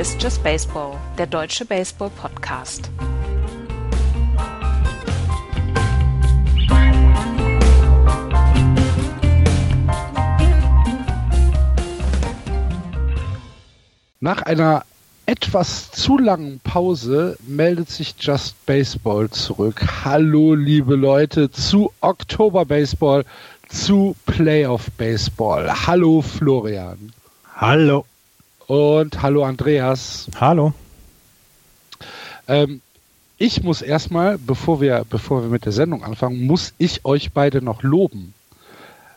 Ist Just Baseball, der deutsche Baseball-Podcast. Nach einer etwas zu langen Pause meldet sich Just Baseball zurück. Hallo, liebe Leute, zu Oktober Baseball, zu Playoff Baseball. Hallo, Florian. Hallo. Und hallo, Andreas. Hallo. Ähm, ich muss erstmal, bevor wir, bevor wir mit der Sendung anfangen, muss ich euch beide noch loben.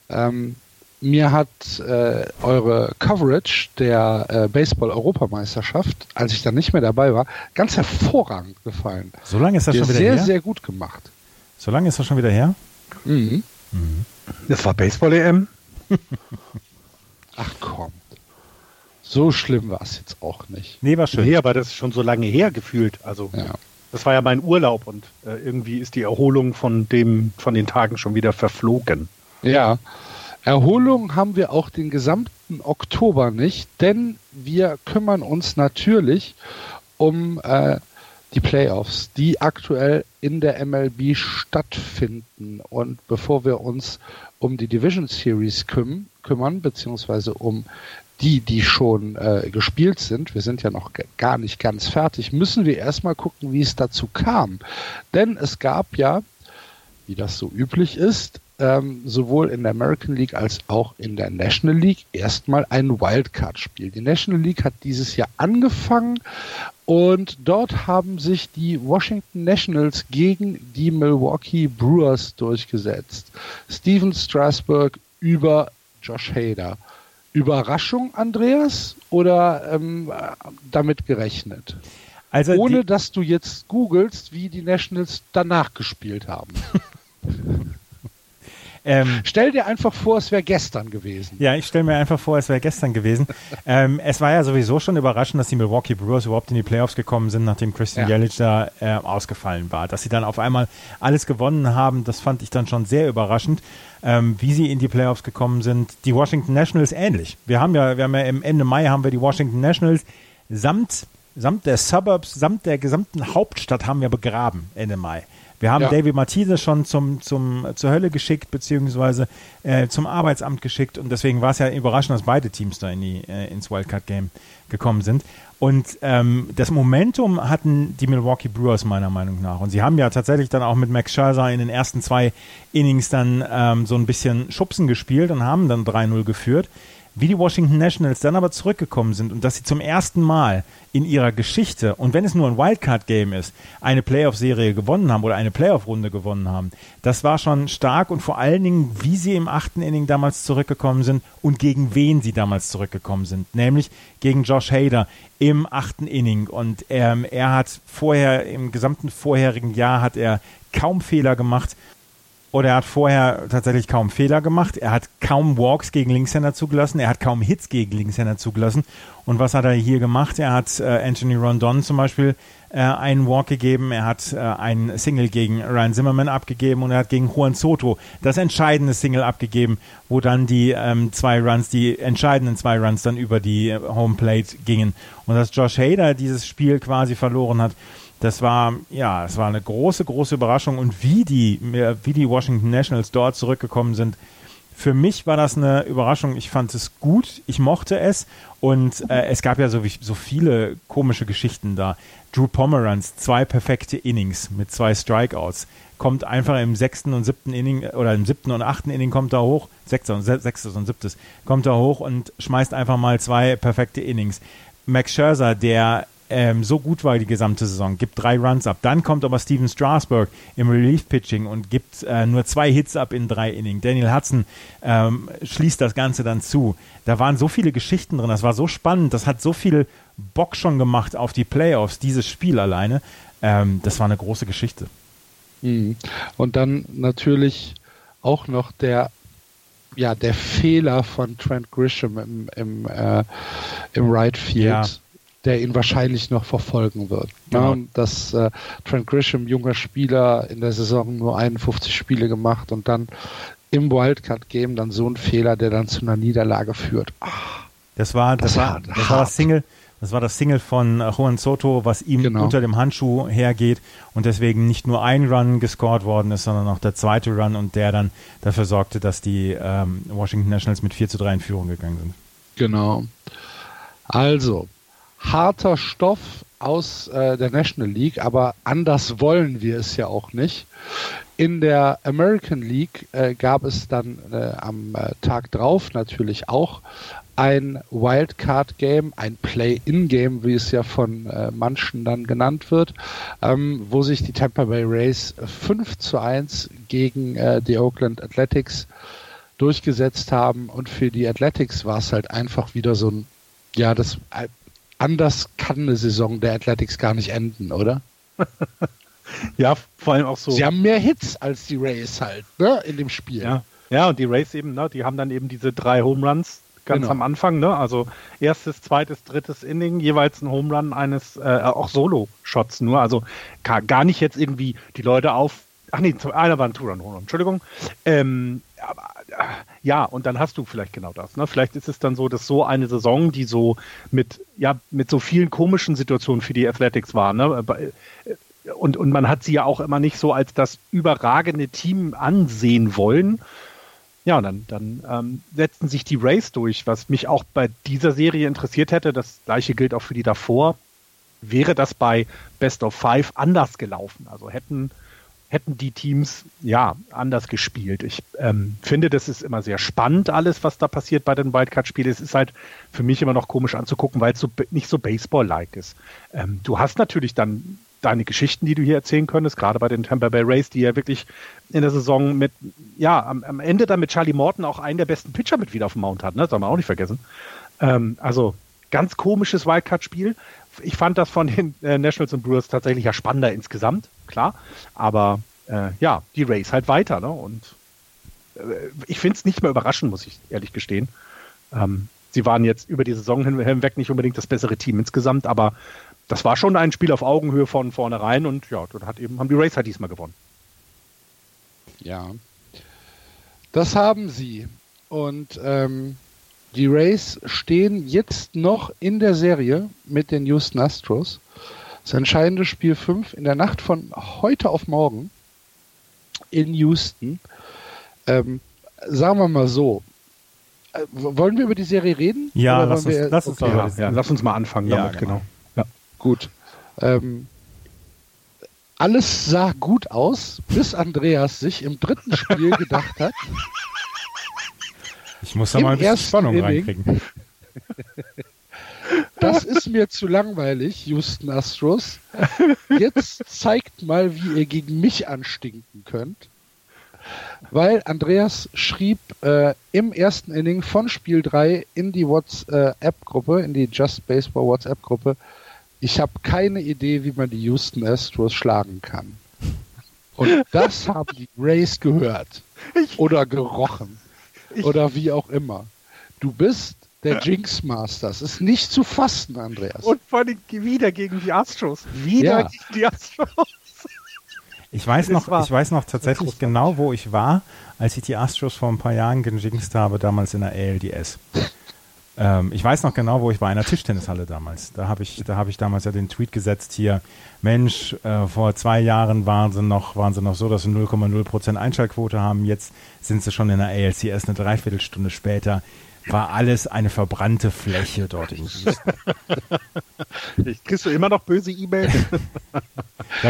Ähm, mir hat äh, eure Coverage der äh, Baseball-Europameisterschaft, als ich dann nicht mehr dabei war, ganz hervorragend gefallen. So lange ist das schon wieder sehr, her? Sehr, sehr gut gemacht. So lange ist das schon wieder her? Mhm. Mhm. Das war Baseball-EM? Ach komm. So schlimm war es jetzt auch nicht. Nee, war schön. Nee, aber das ist schon so lange her gefühlt. Also Ja. das war ja mein Urlaub und äh, irgendwie ist die Erholung von dem, von den Tagen schon wieder verflogen. Ja. Erholung haben wir auch den gesamten Oktober nicht, denn wir kümmern uns natürlich um äh, die Playoffs, die aktuell in der MLB stattfinden. Und bevor wir uns um die Division Series küm kümmern, beziehungsweise um die, die schon äh, gespielt sind, wir sind ja noch gar nicht ganz fertig, müssen wir erstmal gucken, wie es dazu kam. Denn es gab ja, wie das so üblich ist, ähm, sowohl in der American League als auch in der National League erstmal ein Wildcard-Spiel. Die National League hat dieses Jahr angefangen und dort haben sich die Washington Nationals gegen die Milwaukee Brewers durchgesetzt. Steven Strasburg über Josh Hader. Überraschung, Andreas, oder ähm, damit gerechnet? Also Ohne dass du jetzt googelst, wie die Nationals danach gespielt haben. ähm, Stell dir einfach vor, es wäre gestern gewesen. ja, ich stelle mir einfach vor, es wäre gestern gewesen. ähm, es war ja sowieso schon überraschend, dass die Milwaukee Brewers überhaupt in die Playoffs gekommen sind, nachdem Christian Ja. Da äh, ausgefallen war. Dass sie dann auf einmal alles gewonnen haben, das fand ich dann schon sehr überraschend. Ähm, wie sie in die Playoffs gekommen sind. Die Washington Nationals ähnlich. Wir haben ja, wir haben ja im Ende Mai haben wir die Washington Nationals samt samt der Suburbs, samt der gesamten Hauptstadt haben wir begraben Ende Mai. Wir haben Ja. David Martinez schon zum, zum, zur Hölle geschickt, beziehungsweise äh, zum Arbeitsamt geschickt. Und deswegen war es ja überraschend, dass beide Teams da in die, äh, ins Wildcard-Game gekommen sind. Und ähm, das Momentum hatten die Milwaukee Brewers meiner Meinung nach. Und sie haben ja tatsächlich dann auch mit Max Scherzer in den ersten zwei Innings dann ähm, so ein bisschen Schubsen gespielt und haben dann 3-0 geführt. Wie die Washington Nationals dann aber zurückgekommen sind und dass sie zum ersten Mal in ihrer Geschichte, und wenn es nur ein Wildcard-Game ist, eine Playoff-Serie gewonnen haben oder eine Playoff-Runde gewonnen haben, das war schon stark und vor allen Dingen, wie sie im achten Inning damals zurückgekommen sind und gegen wen sie damals zurückgekommen sind, nämlich gegen Josh Hader im achten Inning. Und ähm, er hat vorher, im gesamten vorherigen Jahr hat er kaum Fehler gemacht oder er hat vorher tatsächlich kaum Fehler gemacht. Er hat kaum Walks gegen Linkshänder zugelassen. Er hat kaum Hits gegen Linkshänder zugelassen. Und was hat er hier gemacht? Er hat äh, Anthony Rondon zum Beispiel äh, einen Walk gegeben. Er hat äh, einen Single gegen Ryan Zimmerman abgegeben und er hat gegen Juan Soto das entscheidende Single abgegeben, wo dann die ähm, zwei Runs, die entscheidenden zwei Runs dann über die äh, Homeplate gingen. Und dass Josh Hader dieses Spiel quasi verloren hat, das war, ja, es war eine große, große Überraschung und wie die, wie die Washington Nationals dort zurückgekommen sind. Für mich war das eine Überraschung. Ich fand es gut, ich mochte es und äh, es gab ja so, so viele komische Geschichten da. Drew Pomeranz, zwei perfekte Innings mit zwei Strikeouts, kommt einfach im sechsten und siebten Inning oder im siebten und achten Inning kommt er hoch, sechster und se- sechstes und siebtes, kommt er hoch und schmeißt einfach mal zwei perfekte Innings. Max Scherzer, der ähm, so gut war die gesamte Saison, gibt drei Runs ab. Dann kommt aber Steven Strasburg im Relief-Pitching und gibt äh, nur zwei Hits ab in drei Innings. Daniel Hudson ähm, schließt das Ganze dann zu. Da waren so viele Geschichten drin, das war so spannend, das hat so viel Bock schon gemacht auf die Playoffs, dieses Spiel alleine. Ähm, das war eine große Geschichte. Mhm. Und dann natürlich auch noch der ja der Fehler von Trent Grisham im, im, äh, im Right Field, Ja. Der ihn wahrscheinlich noch verfolgen wird. Genau. Ne? Dass äh, Trent Grisham, junger Spieler, in der Saison nur 51 Spiele gemacht und dann im Wildcard-Game dann so ein Fehler, der dann zu einer Niederlage führt. Ah, Das war Das das, war, das, war das Single, Das war das Single von äh, Juan Soto, was ihm genau. unter dem Handschuh hergeht und deswegen nicht nur ein Run gescored worden ist, sondern auch der zweite Run und der dann dafür sorgte, dass die ähm, Washington Nationals mit 4 zu 3 in Führung gegangen sind. Genau. Also, harter Stoff aus äh, der National League, aber anders wollen wir es ja auch nicht. In der American League äh, gab es dann äh, am äh, Tag drauf natürlich auch ein Wildcard-Game, ein Play-in-Game, wie es ja von äh, manchen dann genannt wird, ähm, wo sich die Tampa Bay Rays 5 zu 1 gegen äh, die Oakland Athletics durchgesetzt haben. Und für die Athletics war es halt einfach wieder so ein, ja, das anders kann eine Saison der Athletics gar nicht enden, oder? ja, vor allem auch so. Sie haben mehr Hits als die Rays halt, ne, in dem Spiel. Ja, ja und die Rays eben, ne, die haben dann eben diese drei Home Runs ganz genau. am Anfang, ne? Also erstes, zweites, drittes Inning, jeweils ein Home Run eines, äh, auch Solo-Shots nur. Also gar nicht jetzt irgendwie die Leute auf. Ach nee, einer war ein Run, Entschuldigung. Ähm, aber, äh, ja, und dann hast du vielleicht genau das. Ne? Vielleicht ist es dann so, dass so eine Saison, die so mit, ja, mit so vielen komischen Situationen für die Athletics war, ne? Äh, und, und man hat sie ja auch immer nicht so als das überragende Team ansehen wollen. Ja, dann, dann ähm, setzten sich die Rays durch, was mich auch bei dieser Serie interessiert hätte. Das gleiche gilt auch für die davor. Wäre das bei Best of Five anders gelaufen? Also hätten, hätten die Teams ja anders gespielt. Ich ähm, finde, das ist immer sehr spannend, alles, was da passiert bei den Wildcard-Spielen. Es ist halt für mich immer noch komisch anzugucken, weil es so, nicht so Baseball-like ist. Ähm, du hast natürlich dann deine Geschichten, die du hier erzählen könntest, gerade bei den Tampa Bay Rays, die ja wirklich in der Saison mit, ja, am, am Ende dann mit Charlie Morton auch einen der besten Pitcher mit wieder auf dem Mount hat, ne? Das soll man auch nicht vergessen. Ähm, also ganz komisches Wildcard-Spiel. Ich fand das von den äh, Nationals und Brewers tatsächlich ja spannender insgesamt, klar. Aber äh, ja, die Rays halt weiter, ne? Und äh, ich finde es nicht mehr überraschend, muss ich ehrlich gestehen. Ähm, sie waren jetzt über die Saison hinweg nicht unbedingt das bessere Team insgesamt, aber das war schon ein Spiel auf Augenhöhe von vornherein und ja, dort hat eben, haben die Racer diesmal gewonnen. Ja. Das haben sie. Und ähm, die Rays stehen jetzt noch in der Serie mit den Houston Astros. Das entscheidende Spiel 5 in der Nacht von heute auf morgen in Houston. Ähm, sagen wir mal so. Äh, wollen wir über die Serie reden? Ja, lass uns, wir, lass, uns okay, ja, ja, lass uns mal anfangen ja, damit, genau. genau. Gut. Ähm, alles sah gut aus, bis Andreas sich im dritten Spiel gedacht hat. Ich muss da mal ein bisschen Spannung Inning, reinkriegen. Das ist mir zu langweilig, Houston Astros. Jetzt zeigt mal, wie ihr gegen mich anstinken könnt. Weil Andreas schrieb äh, im ersten Inning von Spiel 3 in die WhatsApp-Gruppe, in die Just Baseball WhatsApp-Gruppe, ich habe keine Idee, wie man die Houston Astros schlagen kann. Und das haben die Rays gehört. Oder gerochen. Oder wie auch immer. Du bist der Jinx Master. Das ist nicht zu fassen, Andreas. Und vor allem wieder gegen die Astros. Wieder ja. gegen die Astros. Ich weiß noch, ich weiß noch tatsächlich genau, wo ich war, als ich die Astros vor ein paar Jahren gejinxt habe, damals in der ALDS. Ähm, ich weiß noch genau, wo ich war, in einer Tischtennishalle damals. Da habe ich, da ich damals ja den Tweet gesetzt hier, Mensch, äh, vor zwei Jahren waren sie noch, waren sie noch so, dass sie 0,0% Einschaltquote haben. Jetzt sind sie schon in der ALCS eine Dreiviertelstunde später. War alles eine verbrannte Fläche dort in Houston. Kriegst du immer noch böse E-Mails?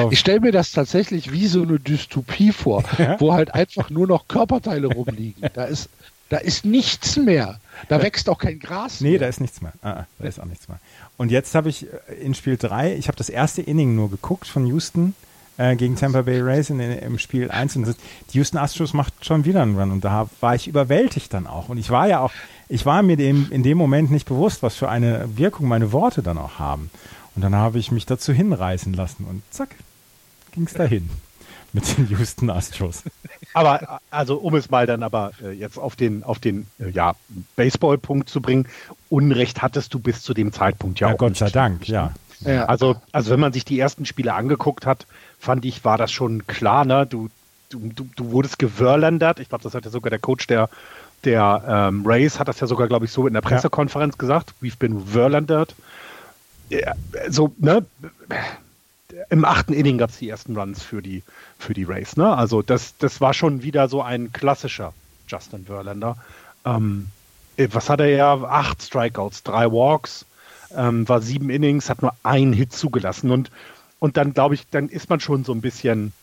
ich stelle mir das tatsächlich wie so eine Dystopie vor, wo halt einfach nur noch Körperteile rumliegen. Da ist da ist nichts mehr. Da wächst auch kein Gras. Nee, mehr. da ist nichts mehr. Ah, ah, da ist auch nichts mehr. Und jetzt habe ich äh, in Spiel 3, ich habe das erste Inning nur geguckt von Houston äh, gegen Tampa Bay Rays in, im Spiel 1 und die Houston Astros macht schon wieder einen Run und da war ich überwältigt dann auch. Und ich war ja auch, ich war mir dem, in dem Moment nicht bewusst, was für eine Wirkung meine Worte dann auch haben. Und dann habe ich mich dazu hinreißen lassen und zack, ging es dahin mit den Houston Astros. Aber also um es mal dann aber äh, jetzt auf den auf den äh, ja Baseball-Punkt zu bringen, Unrecht hattest du bis zu dem Zeitpunkt ja, ja auch Gott sei Dank, ja. ja. Also also wenn man sich die ersten Spiele angeguckt hat, fand ich war das schon klar, ne? Du du, du, du wurdest gewörlandert. Ich glaube, das hat ja sogar der Coach der der ähm, Rays hat das ja sogar, glaube ich, so in der Pressekonferenz ja. gesagt. We've been Verlandered. so, ne, im achten Inning gab es die ersten Runs für die, für die Race, ne? Also das, das war schon wieder so ein klassischer Justin Verlander. Ähm, äh, was hat er ja? Acht Strikeouts, drei Walks, ähm, war sieben Innings, hat nur einen Hit zugelassen und, und dann glaube ich, dann ist man schon so ein bisschen,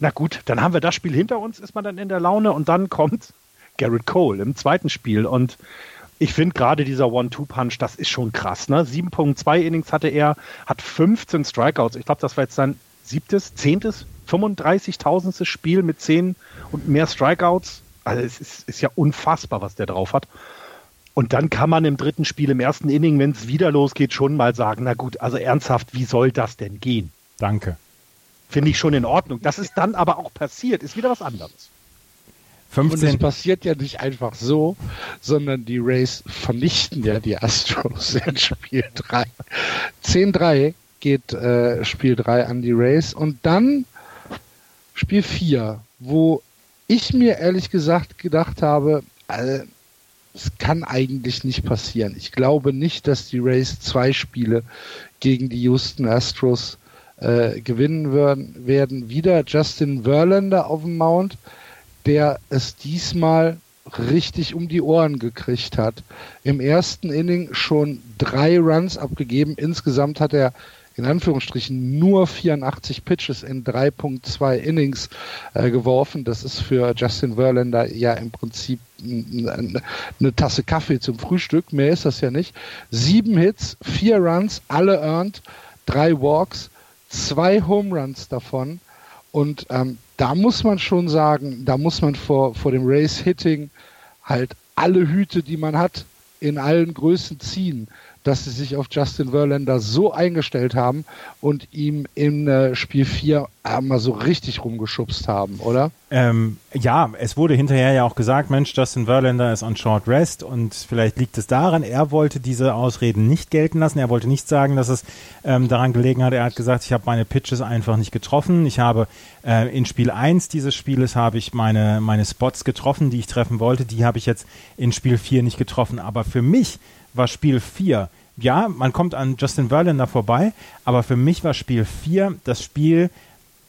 na gut, dann haben wir das Spiel hinter uns, ist man dann in der Laune und dann kommt Garrett Cole im zweiten Spiel und ich finde gerade dieser One-Two-Punch, das ist schon krass. Ne? 7.2 Innings hatte er, hat 15 Strikeouts. Ich glaube, das war jetzt sein siebtes, zehntes, 35.000. Spiel mit 10 und mehr Strikeouts. Also es ist, ist ja unfassbar, was der drauf hat. Und dann kann man im dritten Spiel, im ersten Inning, wenn es wieder losgeht, schon mal sagen, na gut, also ernsthaft, wie soll das denn gehen? Danke. Finde ich schon in Ordnung. Das ist dann aber auch passiert, ist wieder was anderes. 15. Und es passiert ja nicht einfach so, sondern die Rays vernichten ja die Astros in Spiel 3. 10-3 geht äh, Spiel 3 an die Rays und dann Spiel 4, wo ich mir ehrlich gesagt gedacht habe, äh, es kann eigentlich nicht passieren. Ich glaube nicht, dass die Rays zwei Spiele gegen die Houston Astros äh, gewinnen würden, werden. Wieder Justin Verlander auf dem Mount der es diesmal richtig um die Ohren gekriegt hat. Im ersten Inning schon drei Runs abgegeben. Insgesamt hat er in Anführungsstrichen nur 84 Pitches in 3.2 Innings äh, geworfen. Das ist für Justin Verlander ja im Prinzip eine Tasse Kaffee zum Frühstück. Mehr ist das ja nicht. Sieben Hits, vier Runs, alle earned, drei Walks, zwei Home Runs davon. Und ähm, da muss man schon sagen, da muss man vor, vor dem Race-Hitting halt alle Hüte, die man hat, in allen Größen ziehen dass sie sich auf Justin Verlander so eingestellt haben und ihm in äh, Spiel 4 mal so richtig rumgeschubst haben, oder? Ähm, ja, es wurde hinterher ja auch gesagt, Mensch, Justin Verlander ist on Short Rest und vielleicht liegt es daran, er wollte diese Ausreden nicht gelten lassen. Er wollte nicht sagen, dass es ähm, daran gelegen hat. Er hat gesagt, ich habe meine Pitches einfach nicht getroffen. Ich habe äh, in Spiel 1 dieses Spieles habe ich meine, meine Spots getroffen, die ich treffen wollte. Die habe ich jetzt in Spiel 4 nicht getroffen. Aber für mich war Spiel 4, ja, man kommt an Justin Verlander vorbei, aber für mich war Spiel 4 das Spiel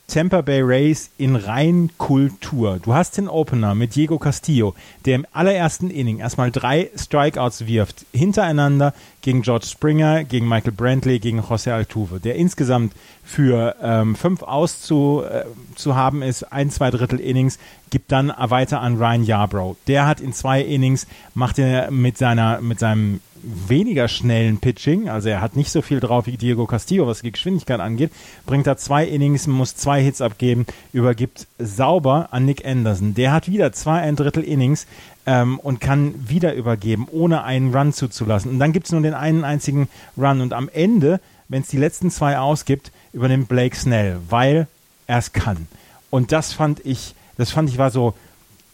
Tampa Bay Rays in Reinkultur. Du hast den Opener mit Diego Castillo, der im allerersten Inning erstmal drei Strikeouts wirft, hintereinander gegen George Springer, gegen Michael Brantley, gegen José Altuve, der insgesamt für ähm, fünf aus zu, äh, ist, ein, zwei Drittel Innings, gibt dann weiter an Ryan Yarbrough. Der hat in zwei Innings, macht er mit seiner, mit seinem weniger schnellen Pitching, also er hat nicht so viel drauf wie Diego Castillo, was die Geschwindigkeit angeht, bringt er zwei Innings, muss zwei Hits abgeben, übergibt sauber an Nick Anderson. Der hat wieder zwei ein Drittel Innings ähm, und kann wieder übergeben, ohne einen Run zuzulassen. Und dann gibt es nur den einen einzigen Run und am Ende, wenn es die letzten zwei ausgibt, übernimmt Blake Snell, weil er es kann. Und das fand ich, das fand ich war so,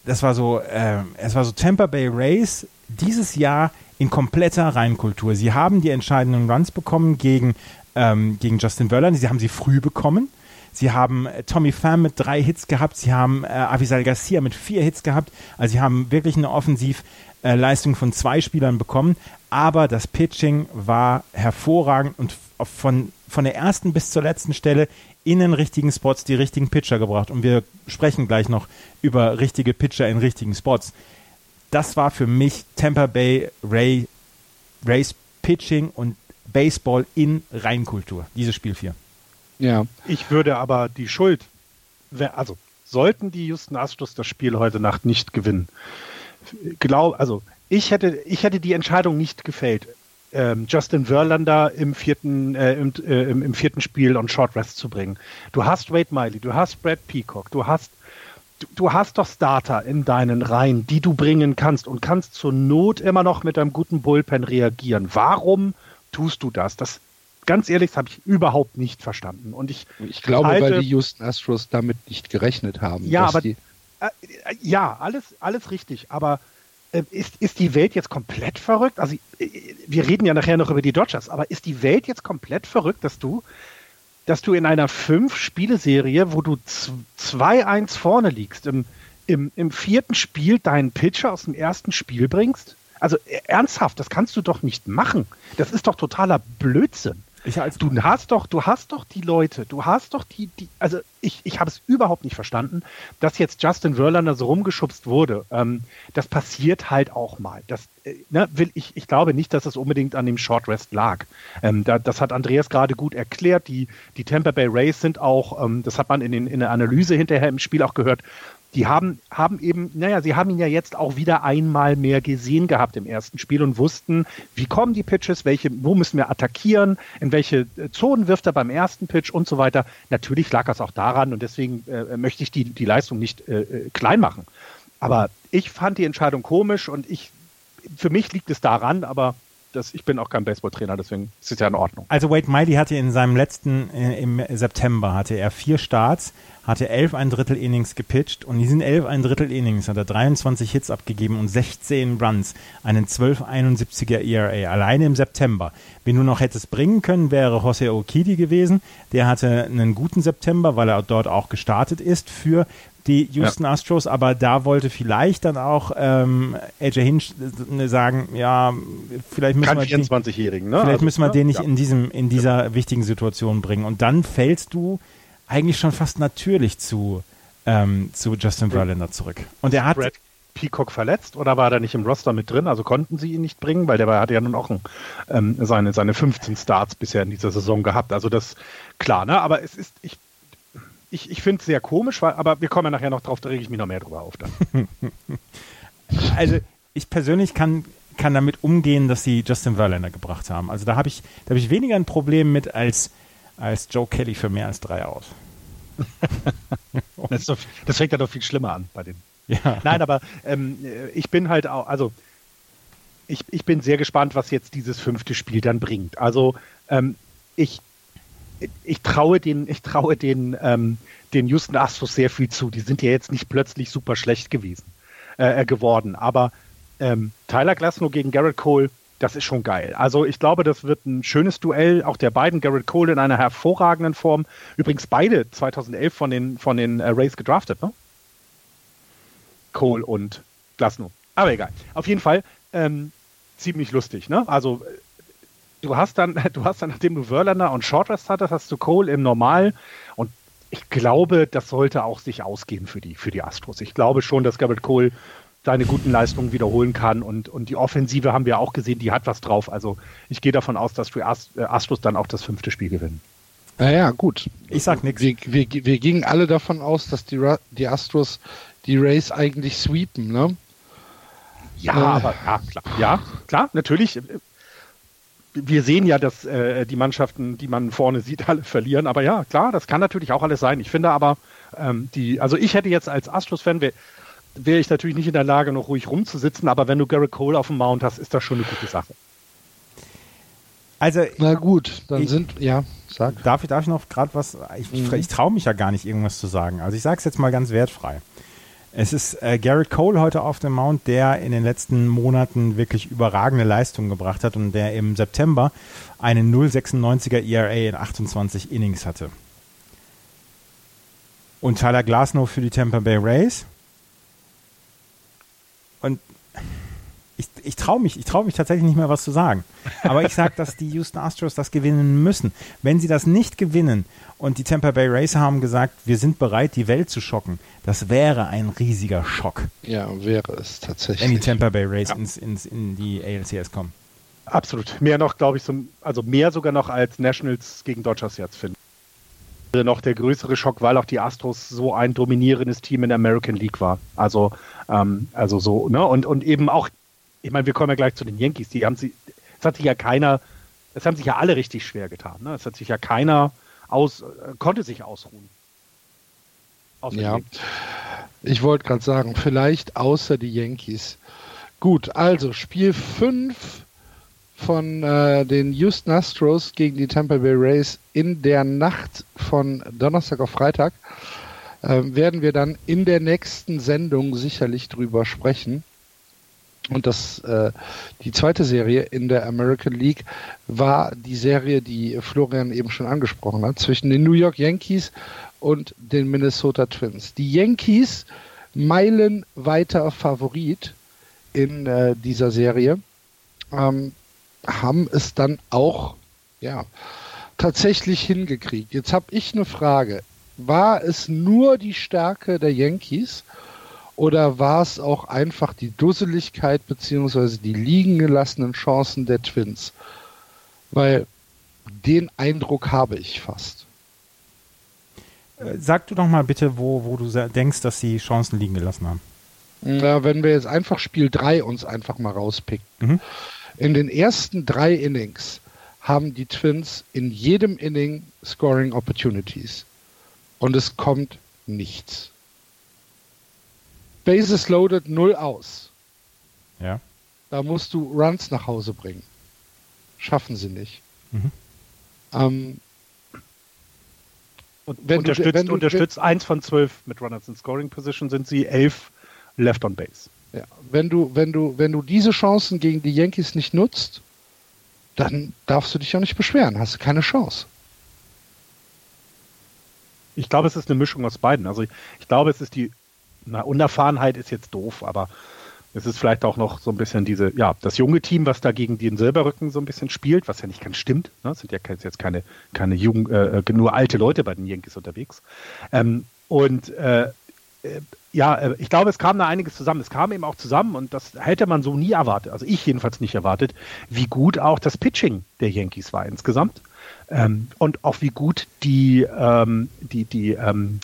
das war so, äh, es war so Tampa Bay Rays dieses Jahr in kompletter Reinkultur. Sie haben die entscheidenden Runs bekommen gegen, ähm, gegen Justin Verlander. Sie haben sie früh bekommen. Sie haben äh, Tommy Pham mit drei Hits gehabt. Sie haben äh, Avisal Garcia mit vier Hits gehabt. Also sie haben wirklich eine Offensivleistung äh, von zwei Spielern bekommen. Aber das Pitching war hervorragend und von, von der ersten bis zur letzten Stelle in den richtigen Spots die richtigen Pitcher gebracht. Und wir sprechen gleich noch über richtige Pitcher in richtigen Spots das war für mich Tampa Bay Ray, Rays Pitching und Baseball in Reinkultur, dieses Spiel 4. Ja. Ich würde aber die Schuld, also sollten die Houston Astros das Spiel heute Nacht nicht gewinnen, glaub, also ich hätte, ich hätte die Entscheidung nicht gefällt, ähm, Justin Verlander im vierten, äh, im, äh, im, vierten Spiel on Short Rest zu bringen. Du hast Wade Miley, du hast Brad Peacock, du hast du, hast doch Starter in deinen Reihen, die du bringen kannst und kannst zur Not immer noch mit einem guten Bullpen reagieren. Warum tust du das? Das ganz ehrlich, das habe ich überhaupt nicht verstanden. Und ich, ich glaube, halte, weil die Houston Astros damit nicht gerechnet haben. Ja, aber die, äh, ja, alles, alles richtig. Aber äh, ist, ist die Welt jetzt komplett verrückt? Also äh, wir reden ja nachher noch über die Dodgers, aber ist die Welt jetzt komplett verrückt, dass du dass du in einer Fünf-Spiele-Serie, wo du 2-1 vorne liegst, im, im, im vierten Spiel deinen Pitcher aus dem ersten Spiel bringst? Also e, ernsthaft, das kannst du doch nicht machen. Das ist doch totaler Blödsinn. Du hast doch, du hast doch die Leute, du hast doch die, die also ich, ich habe es überhaupt nicht verstanden, dass jetzt Justin Verlander so rumgeschubst wurde. Ähm, das passiert halt auch mal. Das äh, ne, will ich, ich glaube nicht, dass es unbedingt an dem Short Rest lag. Ähm, da, das hat Andreas gerade gut erklärt. Die, die Tampa Bay Rays sind auch, ähm, das hat man in, den, in der Analyse hinterher im Spiel auch gehört, die haben, haben eben, naja, sie haben ihn ja jetzt auch wieder einmal mehr gesehen gehabt im ersten Spiel und wussten, wie kommen die Pitches, welche, wo müssen wir attackieren, in welche äh, Zonen wirft er beim ersten Pitch und so weiter. Natürlich lag das auch daran und deswegen äh, möchte ich die, die Leistung nicht äh, äh klein machen. Aber ich fand die Entscheidung komisch und ich, für mich liegt es daran, aber das, ich bin auch kein Baseballtrainer, deswegen ist es ja in Ordnung. Also Wade Miley hatte in seinem letzten, äh, im September, hatte er vier Starts, hatte elf ein Drittel Innings gepitcht und in diesen elf ein Drittel Innings hat er 23 Hits abgegeben und 16 Runs, einen 1271er ERA, alleine im September. Wen du noch hättest bringen können, wäre Jose Okidi gewesen. Der hatte einen guten September, weil er dort auch gestartet ist für die Houston ja. Astros, aber da wollte vielleicht dann auch ähm, AJ Hinch äh, sagen, ja, vielleicht müssen wir 24-Jährigen, ne? Vielleicht also, müssen wir den nicht ja. in diesem in dieser ja. wichtigen Situation bringen und dann fällst du eigentlich schon fast natürlich zu ähm, zu Justin Verlander zurück. Und er hat Brad Peacock verletzt oder war er nicht im Roster mit drin? Also konnten sie ihn nicht bringen, weil der war, hat ja nun auch ein, ähm, seine, seine 15 Starts bisher in dieser Saison gehabt. Also das klar, ne? Aber es ist, ich ich, ich finde es sehr komisch, weil, aber wir kommen ja nachher noch drauf, da rege ich mich noch mehr drüber auf dann. also ich persönlich kann, kann damit umgehen, dass sie Justin Verlander gebracht haben. Also da habe ich, hab ich weniger ein Problem mit als, als Joe Kelly für mehr als drei aus. das, doch, das, fängt ja doch viel schlimmer an bei denen. Ja. Nein, aber ähm, ich bin halt auch, also ich, ich bin sehr gespannt, was jetzt dieses fünfte Spiel dann bringt. Also ähm, ich ich traue den, ich traue den, ähm, den Houston Astros sehr viel zu. Die sind ja jetzt nicht plötzlich super schlecht gewesen, äh, äh, geworden. Aber ähm, Tyler Glasnow gegen Garrett Cole, das ist schon geil. Also ich glaube, das wird ein schönes Duell, auch der beiden. Garrett Cole in einer hervorragenden Form. Übrigens beide 2011 von den, von den äh, Rays gedraftet, ne? Cole und Glasnow. Aber egal. Auf jeden Fall ähm, ziemlich lustig, ne? Also du hast dann, du hast dann, nachdem du Verlander und Shortrest hattest, hast du Cole im Normal und ich glaube, das sollte auch sich ausgehen für die, für die Astros. Ich glaube schon, dass Garrett Cole seine guten Leistungen wiederholen kann und, und die Offensive haben wir auch gesehen, die hat was drauf. Also ich gehe davon aus, dass die äh, Astros dann auch das fünfte Spiel gewinnen. Naja, gut. Ich sag nichts. Wir, wir, wir gingen alle davon aus, dass die, die Astros die Rays eigentlich sweepen, ne? Ja, äh. aber ja, klar. Ja, klar, natürlich wir sehen ja, dass äh, die Mannschaften, die man vorne sieht, alle verlieren. Aber ja, klar, das kann natürlich auch alles sein. Ich finde aber, ähm, die, also ich hätte jetzt als Astros-Fan, wäre wär ich natürlich nicht in der Lage, noch ruhig rumzusitzen, aber wenn du Garrett Cole auf dem Mount hast, ist das schon eine gute Sache. Also, na gut, dann ich, sind, ja, sag. Darf ich, darf ich noch gerade was, ich, mhm. ich traue mich ja gar nicht, irgendwas zu sagen. Also ich sage es jetzt mal ganz wertfrei. Es ist äh, Garrett Cole heute auf dem Mount, der in den letzten Monaten wirklich überragende Leistungen gebracht hat und der im September einen 0,96er ERA in 28 Innings hatte. Und Tyler Glasnow für die Tampa Bay Rays. Und ich, ich traue mich, ich traue mich tatsächlich nicht mehr was zu sagen. Aber ich sage, dass die Houston Astros das gewinnen müssen. Wenn sie das nicht gewinnen und die Tampa Bay Rays haben gesagt, wir sind bereit, die Welt zu schocken, das wäre ein riesiger Schock. Ja, wäre es tatsächlich. Wenn die Tampa Bay Rays ja. ins, ins, in die ALCS kommen. Absolut. Mehr noch, glaube ich, zum, also mehr sogar noch als Nationals gegen Dodgers jetzt finden. Noch der größere Schock, weil auch die Astros so ein dominierendes Team in der American League war. Also, ähm, also so, ne? Und, und eben auch ich meine, wir kommen ja gleich zu den Yankees, die haben sie, es hat sich ja keiner, es haben sich ja alle richtig schwer getan. Ne? Es hat sich ja keiner aus, konnte sich ausruhen. ja, ich wollte gerade sagen, vielleicht außer die Yankees. Gut, also Spiel 5 von äh, den Houston Astros gegen die Tampa Bay Rays in der Nacht von Donnerstag auf Freitag äh, werden wir dann in der nächsten Sendung sicherlich drüber sprechen. Und das, äh, die zweite Serie in der American League war die Serie, die Florian eben schon angesprochen hat, zwischen den New York Yankees und den Minnesota Twins. Die Yankees meilenweiter Favorit in äh, dieser Serie, ähm, haben es dann auch, ja, tatsächlich hingekriegt. Jetzt habe ich eine Frage. War es nur die Stärke der Yankees oder war es auch einfach die Dusseligkeit beziehungsweise die liegen gelassenen Chancen der Twins? Weil den Eindruck habe ich fast. Äh, sag du doch mal bitte, wo, wo du denkst, dass sie Chancen liegen gelassen haben. Ja, wenn wir jetzt einfach Spiel 3 uns einfach mal rauspicken. Mhm. In den ersten drei Innings haben die Twins in jedem Inning Scoring Opportunities. Und es kommt nichts. Bases loaded, null aus. Ja. Da musst du Runs nach Hause bringen. Schaffen sie nicht. Mhm. Ähm, und wenn unterstützt, du, wenn du, unterstützt wenn, eins von zwölf mit Runners in Scoring Position sind sie elf left on base. Ja, wenn du, wenn du, wenn du diese Chancen gegen die Yankees nicht nutzt, dann darfst du dich auch nicht beschweren, hast du keine Chance. Ich glaube, es ist eine Mischung aus beiden. Also ich, ich glaube, es ist die na, Unerfahrenheit ist jetzt doof, aber es ist vielleicht auch noch so ein bisschen diese, ja, das junge Team, was da gegen den Silberrücken so ein bisschen spielt, was ja nicht ganz stimmt. Ne? Es sind ja jetzt keine, keine Jugend, äh, äh, nur alte Leute bei den Yankees unterwegs. Ähm, und äh, äh, ja, äh, ich glaube, es kam da einiges zusammen. Es kam eben auch zusammen und das hätte man so nie erwartet, also ich jedenfalls nicht erwartet, wie gut auch das Pitching der Yankees war insgesamt. Ähm, und auch wie gut die, ähm, die, die, ähm,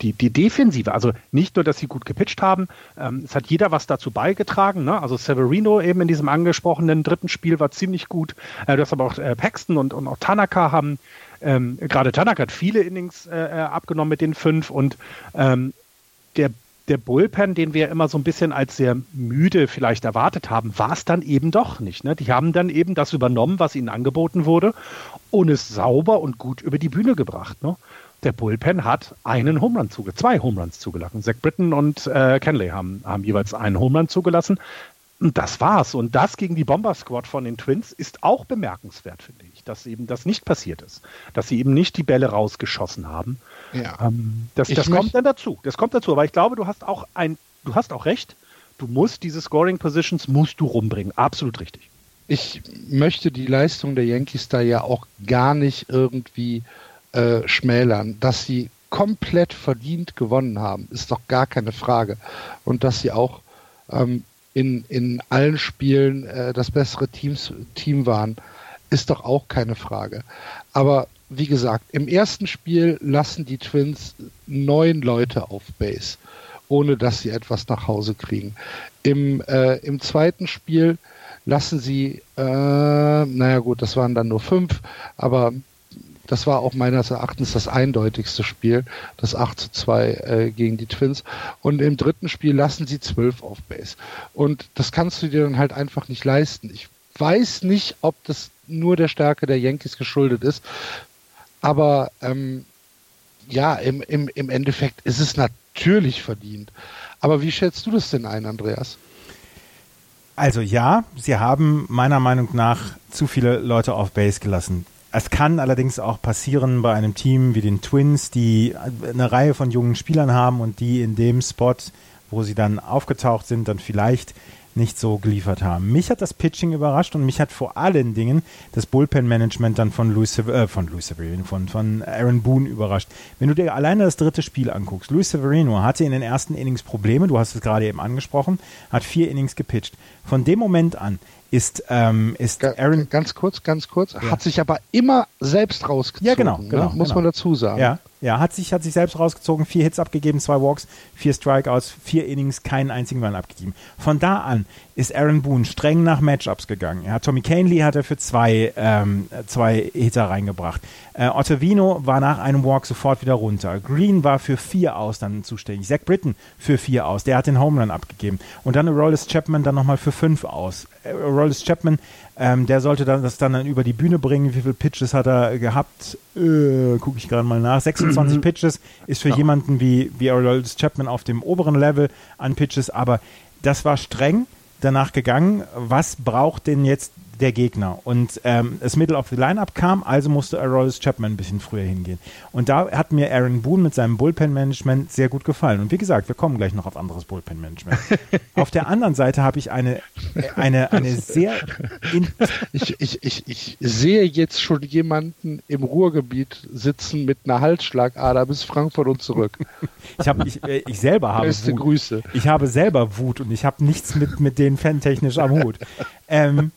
die, die Defensive, also nicht nur, dass sie gut gepitcht haben, ähm, es hat jeder was dazu beigetragen. Ne? Also Severino eben in diesem angesprochenen dritten Spiel war ziemlich gut. Äh, du hast aber auch äh, Paxton und, und auch Tanaka haben, ähm, gerade Tanaka hat viele Innings äh, äh abgenommen mit den fünf und ähm, der der Bullpen, den wir immer so ein bisschen als sehr müde vielleicht erwartet haben, war es dann eben doch nicht. Ne? Die haben dann eben das übernommen, was ihnen angeboten wurde und es sauber und gut über die Bühne gebracht. Ne? Der Bullpen hat einen Home Run zuge zwei Home Runs zugelassen. Zach Britton und äh, Kenley haben, haben jeweils einen Home Run zugelassen. Und das war's. Und das gegen die Bomber Squad von den Twins ist auch bemerkenswert, finde ich, dass eben das nicht passiert ist. Dass sie eben nicht die Bälle rausgeschossen haben. Ja. Ähm, das das kommt dann dazu. Das kommt dazu. Aber ich glaube, du hast auch ein, du hast auch recht. Du musst diese Scoring Positions musst du rumbringen. Absolut richtig. Ich möchte die Leistung der Yankees da ja auch gar nicht irgendwie äh, schmälern. Dass sie komplett verdient gewonnen haben, ist doch gar keine Frage. Und dass sie auch ähm, in, in allen Spielen äh, das bessere Teams, Team waren, ist doch auch keine Frage. Aber wie gesagt, im ersten Spiel lassen die Twins neun Leute auf Base, ohne dass sie etwas nach Hause kriegen. Im, äh, im zweiten Spiel lassen sie, äh, naja gut, das waren dann nur fünf, aber das war auch meines Erachtens das eindeutigste Spiel, das 8 zu 2 äh, gegen die Twins. Und im dritten Spiel lassen sie 12 auf Base. Und das kannst du dir dann halt einfach nicht leisten. Ich weiß nicht, ob das nur der Stärke der Yankees geschuldet ist, aber ähm, ja, im, im, im Endeffekt ist es natürlich verdient. Aber wie schätzt du das denn ein, Andreas? Also ja, sie haben meiner Meinung nach zu viele Leute auf Base gelassen. Es kann allerdings auch passieren bei einem Team wie den Twins, die eine Reihe von jungen Spielern haben und die in dem Spot, wo sie dann aufgetaucht sind, dann vielleicht nicht so geliefert haben. Mich hat das Pitching überrascht und mich hat vor allen Dingen das Bullpen-Management dann von Louis, äh, von Louis Severino, von, von Aaron Boone überrascht. Wenn du dir alleine das dritte Spiel anguckst, Louis Severino hatte in den ersten Innings Probleme, du hast es gerade eben angesprochen, hat vier Innings gepitcht. Von dem Moment an ist, ähm, ist Aaron. Ganz kurz, ganz kurz. Ja. Hat sich aber immer selbst rausgezogen. Ja, genau. Ne? genau Muss genau. man dazu sagen. Ja, ja hat, sich, hat sich selbst rausgezogen. Vier Hits abgegeben, zwei Walks, vier Strikeouts, vier Innings, keinen einzigen Run abgegeben. Von da an ist Aaron Boone streng nach Matchups gegangen. Er Tommy Canley hat er für zwei, ähm, zwei Hitter reingebracht. Äh, Ottavino war nach einem Walk sofort wieder runter. Green war für vier aus dann zuständig. Zach Britton für vier aus. Der hat den Home Run abgegeben. Und dann Rollis Chapman dann nochmal für fünf aus. Äh, Rollis Chapman, ähm, der sollte dann das dann, dann über die Bühne bringen. Wie viele Pitches hat er gehabt? Äh, Gucke ich gerade mal nach. 26 Pitches ist für ja. jemanden wie, wie Rollis Chapman auf dem oberen Level an Pitches, aber das war streng danach gegangen, was braucht denn jetzt der Gegner. Und ähm, das Middle of the Lineup kam, also musste Aroldis Chapman ein bisschen früher hingehen. Und da hat mir Aaron Boone mit seinem Bullpen-Management sehr gut gefallen. Und wie gesagt, wir kommen gleich noch auf anderes Bullpen-Management. auf der anderen Seite habe ich eine, eine, eine sehr... ich, ich, ich, ich sehe jetzt schon jemanden im Ruhrgebiet sitzen mit einer Halsschlagader bis Frankfurt und zurück. ich, hab, ich, äh, ich selber habe Beste Wut. Grüße. Ich habe selber Wut und ich habe nichts mit, mit den fantechnisch am Hut. Ähm,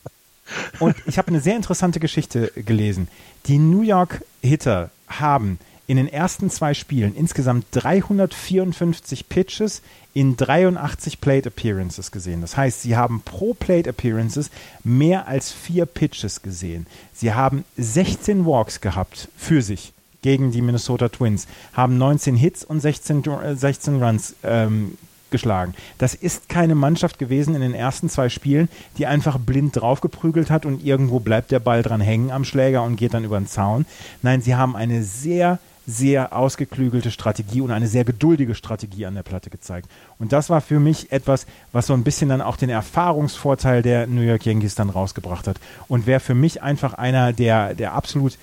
und ich habe eine sehr interessante Geschichte gelesen. Die New York Hitter haben in den ersten zwei Spielen insgesamt 354 Pitches in 83 Plate Appearances gesehen. Das heißt, sie haben pro Plate Appearances mehr als vier Pitches gesehen. Sie haben 16 Walks gehabt für sich gegen die Minnesota Twins, haben 19 Hits und 16, 16 Runs ähm, geschlagen. Das ist keine Mannschaft gewesen in den ersten zwei Spielen, die einfach blind draufgeprügelt hat und irgendwo bleibt der Ball dran hängen am Schläger und geht dann über den Zaun. Nein, sie haben eine sehr sehr ausgeklügelte Strategie und eine sehr geduldige Strategie an der Platte gezeigt. Und das war für mich etwas, was so ein bisschen dann auch den Erfahrungsvorteil der New York Yankees dann rausgebracht hat. Und wer für mich einfach einer der, der absolut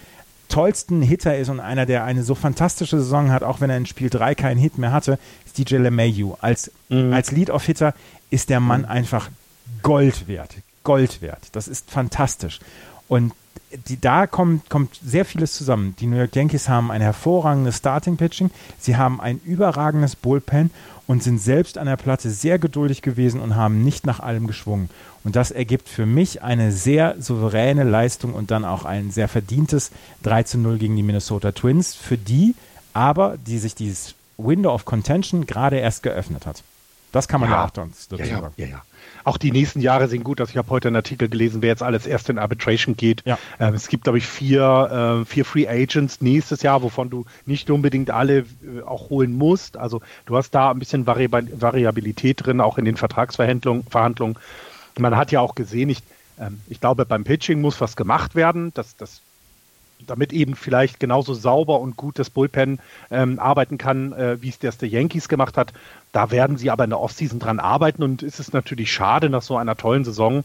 tollsten Hitter ist und einer, der eine so fantastische Saison hat, auch wenn er in Spiel 3 keinen Hit mehr hatte, ist DJ LeMayu. Als, mhm. als Lead-Off-Hitter ist der Mann mhm. einfach Gold wert. Gold wert. Das ist fantastisch. Und die, da kommt, kommt sehr vieles zusammen. Die New York Yankees haben ein hervorragendes Starting-Pitching, sie haben ein überragendes Bullpen und sind selbst an der Platte sehr geduldig gewesen und haben nicht nach allem geschwungen. Und das ergibt für mich eine sehr souveräne Leistung und dann auch ein sehr verdientes 3 zu 0 gegen die Minnesota Twins, für die aber, die sich dieses Window of Contention gerade erst geöffnet hat. Das kann man ja, ja auch dazu ja, ja, sagen. Ja, ja. Auch die nächsten Jahre sehen gut aus. Ich habe heute einen Artikel gelesen, wer jetzt alles erst in Arbitration geht. Ja. Ähm, es gibt, glaube ich, vier, äh, vier Free Agents nächstes Jahr, wovon du nicht unbedingt alle äh, auch holen musst. Also du hast da ein bisschen Vari Variabilität drin, auch in den Vertragsverhandlungen. Man hat ja auch gesehen, ich, ähm, ich glaube, beim Pitching muss was gemacht werden, dass, dass, damit eben vielleicht genauso sauber und gut das Bullpen ähm, arbeiten kann, äh, wie es das der Yankees gemacht hat. Da werden sie aber in der Offseason dran arbeiten und es ist natürlich schade, nach so einer tollen Saison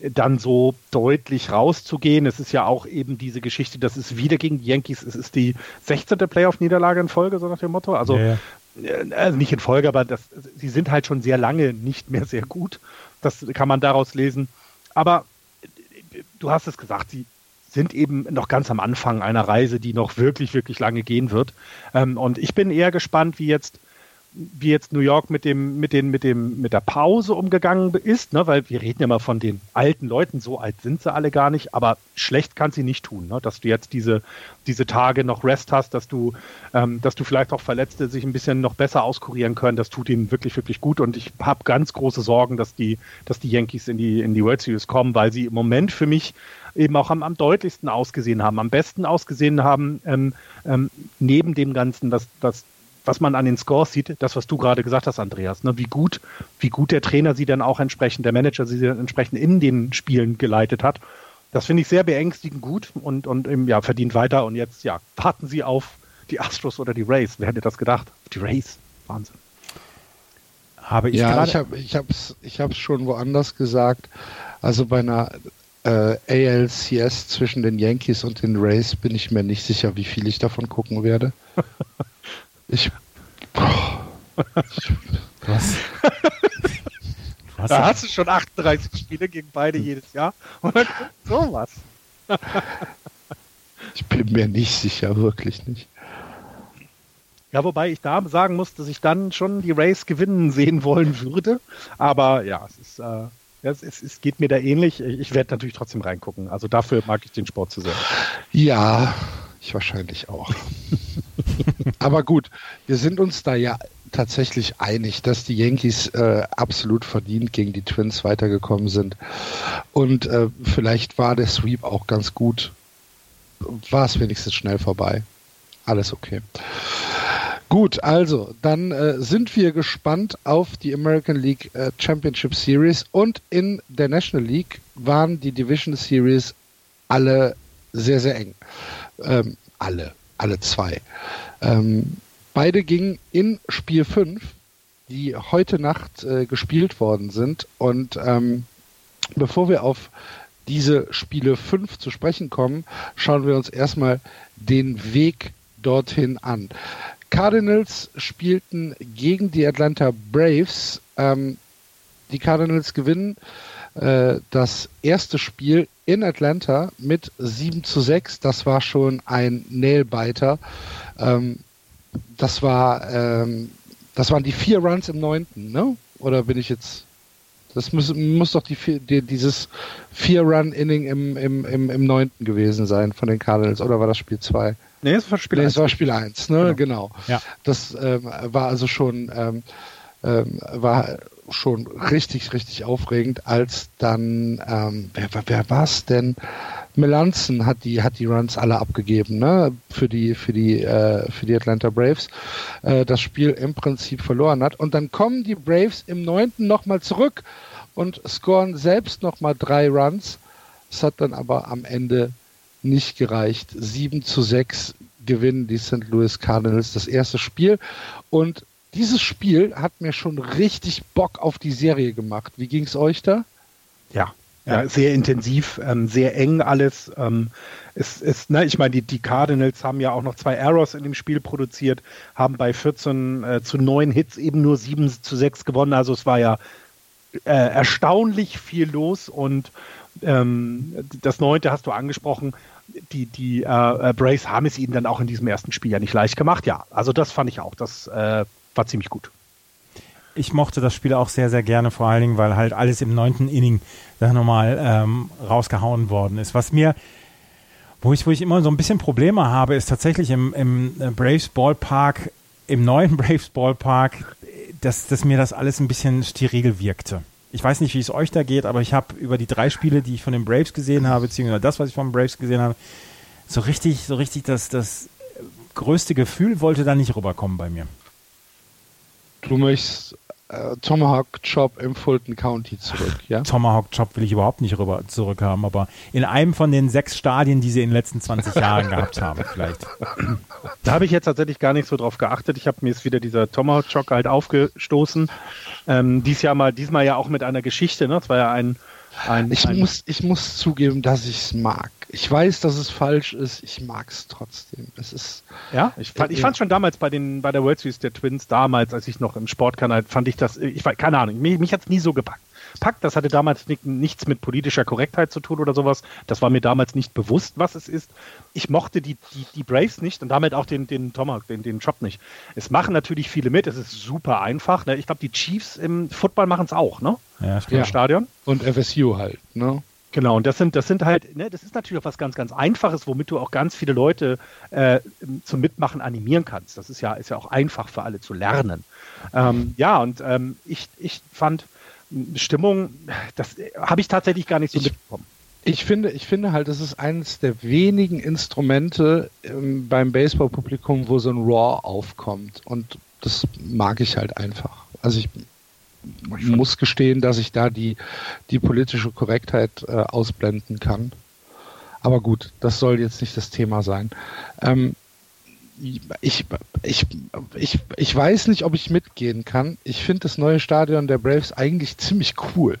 äh, dann so deutlich rauszugehen. Es ist ja auch eben diese Geschichte, das ist wieder gegen die Yankees, es ist die 16. Playoff-Niederlage in Folge, so nach dem Motto. Also, ja, ja. Äh, also nicht in Folge, aber das, sie sind halt schon sehr lange nicht mehr sehr gut. Das kann man daraus lesen. Aber du hast es gesagt, sie sind eben noch ganz am Anfang einer Reise, die noch wirklich, wirklich lange gehen wird. Ähm, und ich bin eher gespannt, wie jetzt wie jetzt New York mit dem, mit den, mit dem, mit der Pause umgegangen ist, ne? weil wir reden ja mal von den alten Leuten, so alt sind sie alle gar nicht, aber schlecht kann sie nicht tun, ne? dass du jetzt diese, diese Tage noch Rest hast, dass du, ähm, dass du vielleicht auch Verletzte sich ein bisschen noch besser auskurieren können, das tut ihnen wirklich, wirklich gut und ich habe ganz große Sorgen, dass die, dass die Yankees in die, in die World Series kommen, weil sie im Moment für mich eben auch am, am deutlichsten ausgesehen haben, am besten ausgesehen haben, ähm, ähm, neben dem Ganzen, dass, dass was man an den Scores sieht, das, was du gerade gesagt hast, Andreas, ne, wie gut, wie gut der Trainer sie dann auch entsprechend, der Manager sie dann entsprechend in den Spielen geleitet hat. Das finde ich sehr beängstigend gut und, und ja, verdient weiter. Und jetzt, ja, warten Sie auf die Astros oder die Rays. Wer hätte das gedacht? Die Rays. Wahnsinn. Habe ich ja, ich habe ich hab's, ich hab's schon woanders gesagt. Also bei einer äh, ALCS zwischen den Yankees und den Rays bin ich mir nicht sicher, wie viel ich davon gucken werde. Ich. Was? da hast du schon 38 Spiele gegen beide jedes Jahr und dann kommt sowas. ich bin mir nicht sicher, wirklich nicht. Ja, wobei ich da sagen muss, dass ich dann schon die Race gewinnen sehen wollen würde. Aber ja, es ist, äh, es, es, es geht mir da ähnlich. Ich werde natürlich trotzdem reingucken. Also dafür mag ich den Sport zu sehr. Ja, ich wahrscheinlich auch. Aber gut, wir sind uns da ja tatsächlich einig, dass die Yankees äh, absolut verdient gegen die Twins weitergekommen sind. Und äh, vielleicht war der Sweep auch ganz gut. War es wenigstens schnell vorbei. Alles okay. Gut, also dann äh, sind wir gespannt auf die American League äh, Championship Series und in der National League waren die Division Series alle sehr, sehr eng ähm, alle, alle zwei. Ähm, beide gingen in Spiel 5, die heute Nacht äh, gespielt worden sind. Und ähm, bevor wir auf diese Spiele 5 zu sprechen kommen, schauen wir uns erstmal den Weg dorthin an. Cardinals spielten gegen die Atlanta Braves. Ähm, die Cardinals gewinnen äh, das erste Spiel in Atlanta mit 7 zu 6. Das war schon ein Nailbiter. Ähm, das war, ähm, das waren die vier Runs im neunten, ne? Oder bin ich jetzt? Das muss, muss doch die, die dieses Vier-Run-Inning im, im, im, im neunten gewesen sein von den Cardinals, oder war das Spiel 2? Nee, es war Spiel 1. Nee, es war Spiel 1, ne? Genau. genau. Ja. Das ähm, war also schon, ähm, ähm, war schon richtig, richtig aufregend, als dann, ähm, wer, wer war es denn? Melanson hat die, hat die Runs alle abgegeben, ne, für die, für die, äh, für die Atlanta Braves, äh, das Spiel im Prinzip verloren hat. Und dann kommen die Braves im neunten nochmal zurück und scoren selbst nochmal drei Runs. Es hat dann aber am Ende nicht gereicht. 7 zu 6 gewinnen die St. Louis Cardinals das erste Spiel. Und dieses Spiel hat mir schon richtig Bock auf die Serie gemacht. Wie ging es euch da? Ja, ja, sehr intensiv, ähm, sehr eng alles. Ähm, ist, ist, ne, ich meine, die, die Cardinals haben ja auch noch zwei Errors in dem Spiel produziert, haben bei 14 äh, zu 9 Hits eben nur 7 zu 6 gewonnen. Also es war ja äh, erstaunlich viel los und ähm, das neunte hast du angesprochen. Die, die äh, äh, Braves haben es ihnen dann auch in diesem ersten Spiel ja nicht leicht gemacht. Ja, also das fand ich auch. Das äh, war ziemlich gut. Ich mochte das Spiel auch sehr, sehr gerne, vor allen Dingen, weil halt alles im neunten Inning da nochmal ähm, rausgehauen worden ist. Was mir, wo ich, wo ich immer so ein bisschen Probleme habe, ist tatsächlich im, im äh, Braves Ballpark, im neuen Braves Ballpark, dass, dass mir das alles ein bisschen steril wirkte. Ich weiß nicht, wie es euch da geht, aber ich habe über die drei Spiele, die ich von den Braves gesehen habe, beziehungsweise das, was ich von den Braves gesehen habe, so richtig, so richtig das, das größte Gefühl wollte da nicht rüberkommen bei mir. Du möchtest äh, Tomahawk Chop im Fulton County zurück, ja? Tomahawk Chop will ich überhaupt nicht rüber zurückhaben, aber in einem von den sechs Stadien, die sie in den letzten 20 Jahren gehabt haben, vielleicht. Da habe ich jetzt tatsächlich gar nicht so drauf geachtet. Ich habe mir jetzt wieder dieser Tomahawk Chop halt aufgestoßen. Ähm, dies Jahr mal, diesmal ja auch mit einer Geschichte, ne? Das war ja ein, ein, ich, ein muss, ich muss zugeben, dass ich es mag. Ich weiß, dass es falsch ist. Ich mag es trotzdem. Es ist. Ja, ich fand, ich fand schon damals bei den bei der World Series der Twins damals, als ich noch im Sportkanal fand ich das. Ich keine Ahnung. Mich, mich hat es nie so gepackt. Packt, das hatte damals nichts mit politischer Korrektheit zu tun oder sowas. Das war mir damals nicht bewusst, was es ist. Ich mochte die, die, die Braves nicht und damit auch den, den Tomahawk, den, den Job nicht. Es machen natürlich viele mit, es ist super einfach. Ne? Ich glaube, die Chiefs im Football machen es auch, ne? Ja, Im Stadion. Und FSU halt, ne? Genau, und das sind, das sind halt, ne, das ist natürlich auch was ganz, ganz Einfaches, womit du auch ganz viele Leute äh, zum Mitmachen animieren kannst. Das ist ja, ist ja auch einfach für alle zu lernen. Ähm, ja, und ähm, ich, ich fand Stimmung, das habe ich tatsächlich gar nicht so ich, mitbekommen. Ich finde, ich finde halt, das ist eines der wenigen Instrumente ähm, beim Baseball-Publikum, wo so ein Raw aufkommt. Und das mag ich halt einfach. Also ich muss gestehen, dass ich da die, die politische Korrektheit äh, ausblenden kann. Aber gut, das soll jetzt nicht das Thema sein. Ähm, ich, ich, ich, ich weiß nicht, ob ich mitgehen kann. Ich finde das neue Stadion der Braves eigentlich ziemlich cool.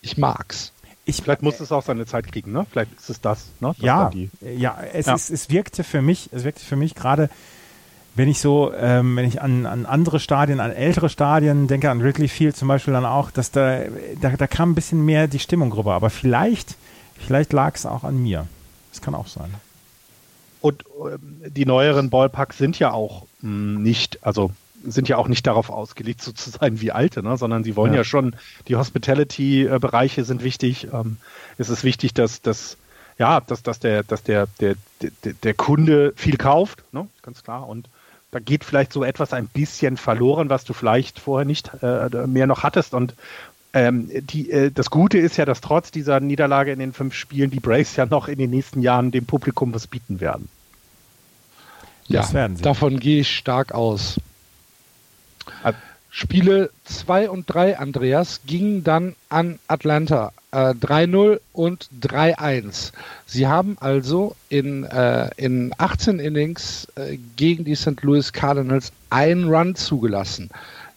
Ich mag's. Ich, Vielleicht muss es auch seine Zeit kriegen, ne? Vielleicht ist es das, ne? Das ja, ja, es, ja. Ist, es wirkte für mich, es wirkte für mich gerade wenn ich so, ähm, wenn ich an, an andere Stadien, an ältere Stadien denke, an Wrigley Field zum Beispiel dann auch, dass da, da, da kam ein bisschen mehr die Stimmung rüber. Aber vielleicht, vielleicht lag es auch an mir. Das kann auch sein. Und äh, die neueren Ballparks sind ja auch hm, nicht, also sind ja auch nicht darauf ausgelegt, so zu sein wie alte, ne? sondern sie wollen ja, ja schon, die Hospitality-Bereiche sind wichtig. Ähm, es ist wichtig, dass, dass ja, dass, dass, der, dass der, der, der, der Kunde viel kauft, ne? ganz klar. Und da geht vielleicht so etwas ein bisschen verloren, was du vielleicht vorher nicht äh, mehr noch hattest. Und ähm, die, äh, das Gute ist ja, dass trotz dieser Niederlage in den fünf Spielen die Braves ja noch in den nächsten Jahren dem Publikum was bieten werden. Ja, davon gehe ich stark aus. Also, Spiele 2 und 3, Andreas, gingen dann an Atlanta. Äh, 3-0 und 3-1. Sie haben also in, äh, in 18 Innings äh, gegen die St. Louis Cardinals einen Run zugelassen.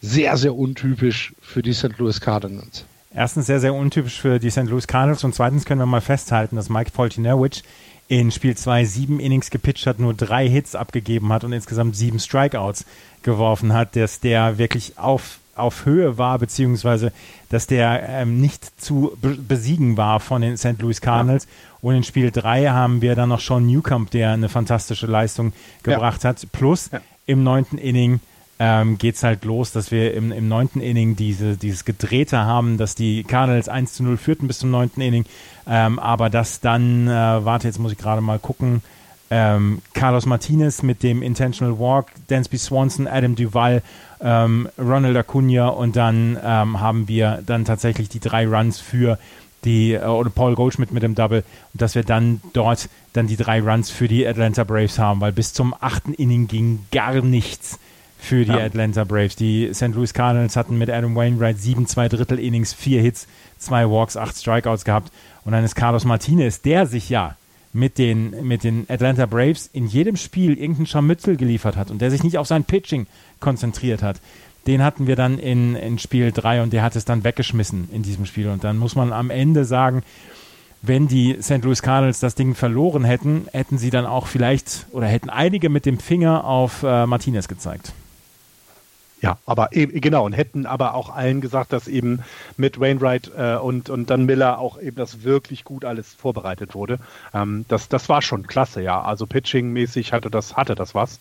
Sehr, sehr untypisch für die St. Louis Cardinals. erstens sehr, sehr untypisch für die St. Louis Cardinals und zweitens können wir mal festhalten, dass Mike Poltinowicz in Spiel 2 sieben Innings gepitcht hat, nur drei Hits abgegeben hat und insgesamt sieben Strikeouts geworfen hat, dass der wirklich auf, auf Höhe war, beziehungsweise dass der ähm, nicht zu besiegen war von den St. Louis Cardinals. Ja. Und in Spiel 3 haben wir dann noch Sean Newcomb, der eine fantastische Leistung gebracht ja. hat. Plus ja. im neunten Inning ähm, geht es halt los, dass wir im, im neunten Inning diese, dieses Gedrehte haben, dass die Cardinals 1 zu 0 führten bis zum neunten Inning, ähm, aber dass dann, äh, warte, jetzt muss ich gerade mal gucken, ähm, Carlos Martinez mit dem Intentional Walk, Dansby Swanson, Adam Duval, ähm, Ronald Acuna und dann ähm, haben wir dann tatsächlich die drei Runs für die äh, oder Paul Goldschmidt mit dem Double und dass wir dann dort dann die drei Runs für die Atlanta Braves haben, weil bis zum achten Inning ging gar nichts für die ja. Atlanta Braves. Die St. Louis Cardinals hatten mit Adam Wainwright sieben, zwei Drittel Innings, vier Hits, zwei Walks, acht Strikeouts gehabt. Und dann ist Carlos Martinez, der sich ja mit den, mit den Atlanta Braves in jedem Spiel irgendein Scharmützel geliefert hat und der sich nicht auf sein Pitching konzentriert hat. Den hatten wir dann in, in Spiel 3 und der hat es dann weggeschmissen in diesem Spiel. Und dann muss man am Ende sagen, wenn die St. Louis Cardinals das Ding verloren hätten, hätten sie dann auch vielleicht oder hätten einige mit dem Finger auf äh, Martinez gezeigt. Ja, aber eben, genau, und hätten aber auch allen gesagt, dass eben mit Wainwright äh, und, und dann Miller auch eben das wirklich gut alles vorbereitet wurde. Ähm, das, das war schon klasse, ja. Also Pitching-mäßig hatte das, hatte das was.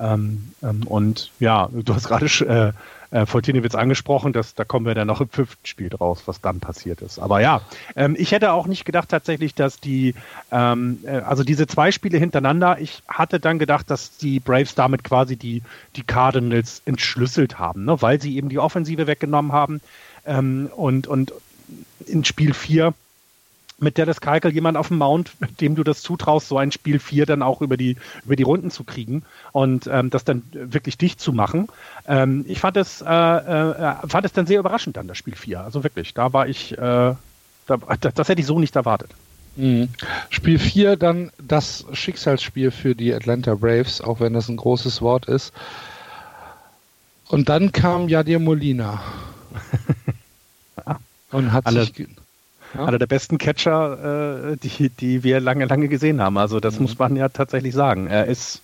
Ähm, ähm, und ja, du hast gerade äh, äh, Voltinewitz angesprochen, dass, da kommen wir dann noch im fünften Spiel draus, was dann passiert ist. Aber ja, ähm, ich hätte auch nicht gedacht tatsächlich, dass die, ähm, äh, also diese zwei Spiele hintereinander, ich hatte dann gedacht, dass die Braves damit quasi die, die Cardinals entschlüsselt haben, ne? weil sie eben die Offensive weggenommen haben. Ähm, und, und in Spiel 4 mit Dallas Keuchel jemand auf dem Mount, dem du das zutraust, so ein Spiel 4 dann auch über die, über die Runden zu kriegen und ähm, das dann wirklich dicht zu machen. Ähm, ich fand es, äh, äh, fand es dann sehr überraschend dann, das Spiel 4. Also wirklich, da war ich, äh, da, das, das hätte ich so nicht erwartet. Mhm. Spiel 4 dann das Schicksalsspiel für die Atlanta Braves, auch wenn das ein großes Wort ist. Und dann kam Jadir Molina. und hat Alle, sich ja. Einer der besten Catcher, äh, die, die wir lange, lange gesehen haben. Also das mhm. muss man ja tatsächlich sagen. Er ist,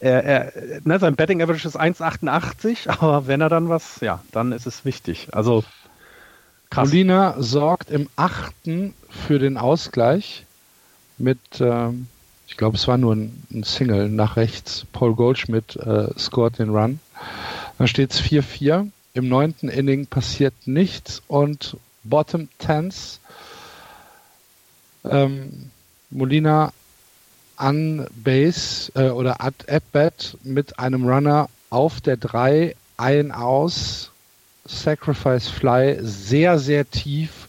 er, er, ne, sein Betting Average ist 1,88, aber wenn er dann was, ja, dann ist es wichtig. Also krass. Molina sorgt im achten für den Ausgleich mit, ähm, ich glaube, es war nur ein, ein, Single nach rechts. Paul Goldschmidt äh, scored den Run. Dann steht es 4-4. Im neunten Inning passiert nichts und Bottom Tens ähm, Molina an Base äh, oder at, at bat mit einem Runner auf der 3, ein aus, Sacrifice Fly, sehr, sehr tief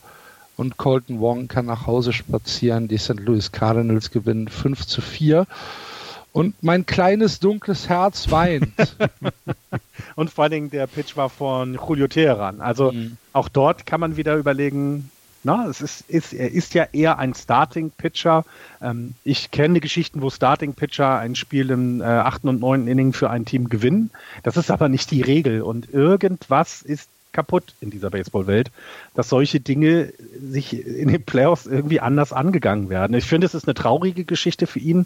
und Colton Wong kann nach Hause spazieren. Die St. Louis Cardinals gewinnen 5 zu 4. Und mein kleines dunkles Herz weint. und vor allen Dingen der Pitch war von Julio Teheran. Also mhm. auch dort kann man wieder überlegen, na, es ist, ist, er ist ja eher ein Starting-Pitcher. Ähm, ich kenne Geschichten, wo Starting-Pitcher ein Spiel im äh, achten und neunten Inning für ein Team gewinnen. Das ist aber nicht die Regel. Und irgendwas ist kaputt in dieser Baseballwelt, dass solche Dinge sich in den Playoffs irgendwie anders angegangen werden. Ich finde, es ist eine traurige Geschichte für ihn.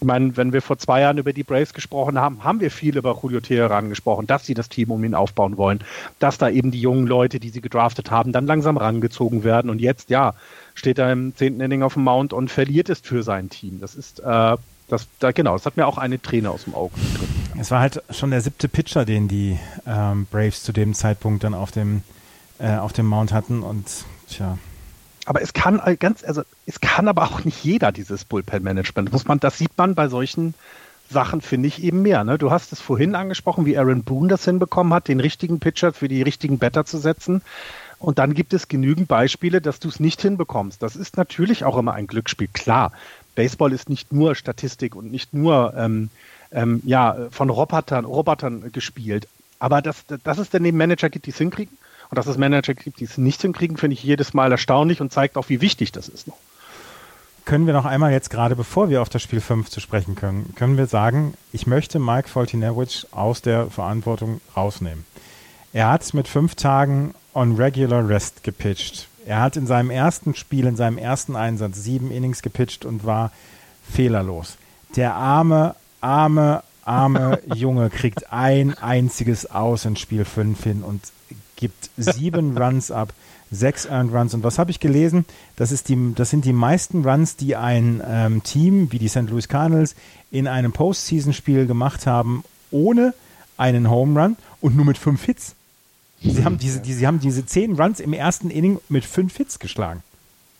Ich meine, wenn wir vor zwei Jahren über die Braves gesprochen haben, haben wir viel über Julio Teheran gesprochen, dass sie das Team um ihn aufbauen wollen, dass da eben die jungen Leute, die sie gedraftet haben, dann langsam rangezogen werden. Und jetzt, ja, steht er im zehnten Inning auf dem Mount und verliert es für sein Team. Das ist äh, das, da, genau, das hat mir auch eine Träne aus dem Auge getreten. Es war halt schon der siebte Pitcher, den die ähm, Braves zu dem Zeitpunkt dann auf dem, äh, auf dem Mount hatten und tja. Aber es kann ganz, also es kann aber auch nicht jeder dieses Bullpen-Management. Muss man, das sieht man bei solchen Sachen, finde ich, eben mehr. Ne? Du hast es vorhin angesprochen, wie Aaron Boone das hinbekommen hat, den richtigen Pitcher für die richtigen Better zu setzen. Und dann gibt es genügend Beispiele, dass du es nicht hinbekommst. Das ist natürlich auch immer ein Glücksspiel. Klar, Baseball ist nicht nur Statistik und nicht nur ähm, ähm, ja, von Robotern, Robotern gespielt. Aber dass, dass es dann eben Manager gibt, die es hinkriegen und dass es Manager gibt, die es nicht hinkriegen, finde ich jedes Mal erstaunlich und zeigt auch, wie wichtig das ist noch. Können wir noch einmal jetzt gerade, bevor wir auf das Spiel 5 zu sprechen können, können wir sagen, ich möchte Mike Foltinewicz aus der Verantwortung rausnehmen. Er hat mit fünf Tagen on regular rest gepitcht. Er hat in seinem ersten Spiel, in seinem ersten Einsatz sieben Innings gepitcht und war fehlerlos. Der arme, arme, arme Junge kriegt ein einziges Aus in Spiel 5 hin und gibt sieben Runs ab, sechs Earned Runs. Und was habe ich gelesen? Das, ist die, das sind die meisten Runs, die ein ähm, Team wie die St. Louis Cardinals in einem Postseason-Spiel gemacht haben, ohne einen Home Run und nur mit fünf Hits. Sie haben diese, die, sie haben diese zehn Runs im ersten Inning mit fünf Hits geschlagen.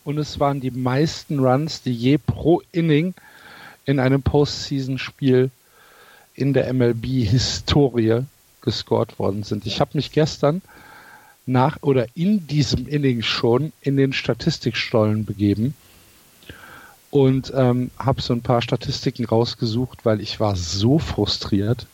Und es waren die meisten Runs, die je pro Inning in einem Postseason-Spiel in der MLB-Historie gescored worden sind. Ich habe mich gestern nach oder in diesem Inning schon in den Statistikstollen begeben und ähm, habe so ein paar Statistiken rausgesucht, weil ich war so frustriert.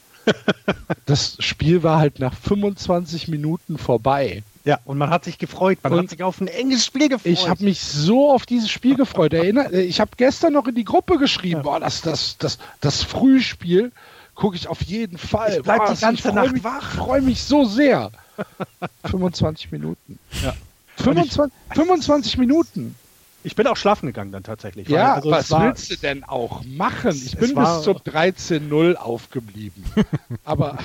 Das Spiel war halt nach 25 Minuten vorbei. Ja, und man hat sich gefreut. Man und hat sich auf ein enges Spiel gefreut. Ich habe mich so auf dieses Spiel gefreut. Erinner, ich habe gestern noch in die Gruppe geschrieben, boah, das, das, das, das Frühspiel gucke ich auf jeden Fall. Ich bleib boah, die ganze ich Nacht mich, wach. Ich freue mich so sehr. 25 Minuten. Ja. 25, 25 Minuten. Ich bin auch schlafen gegangen dann tatsächlich. Ja, also was war, willst du denn auch machen? Ich bin bis zum 13-0 aufgeblieben. Aber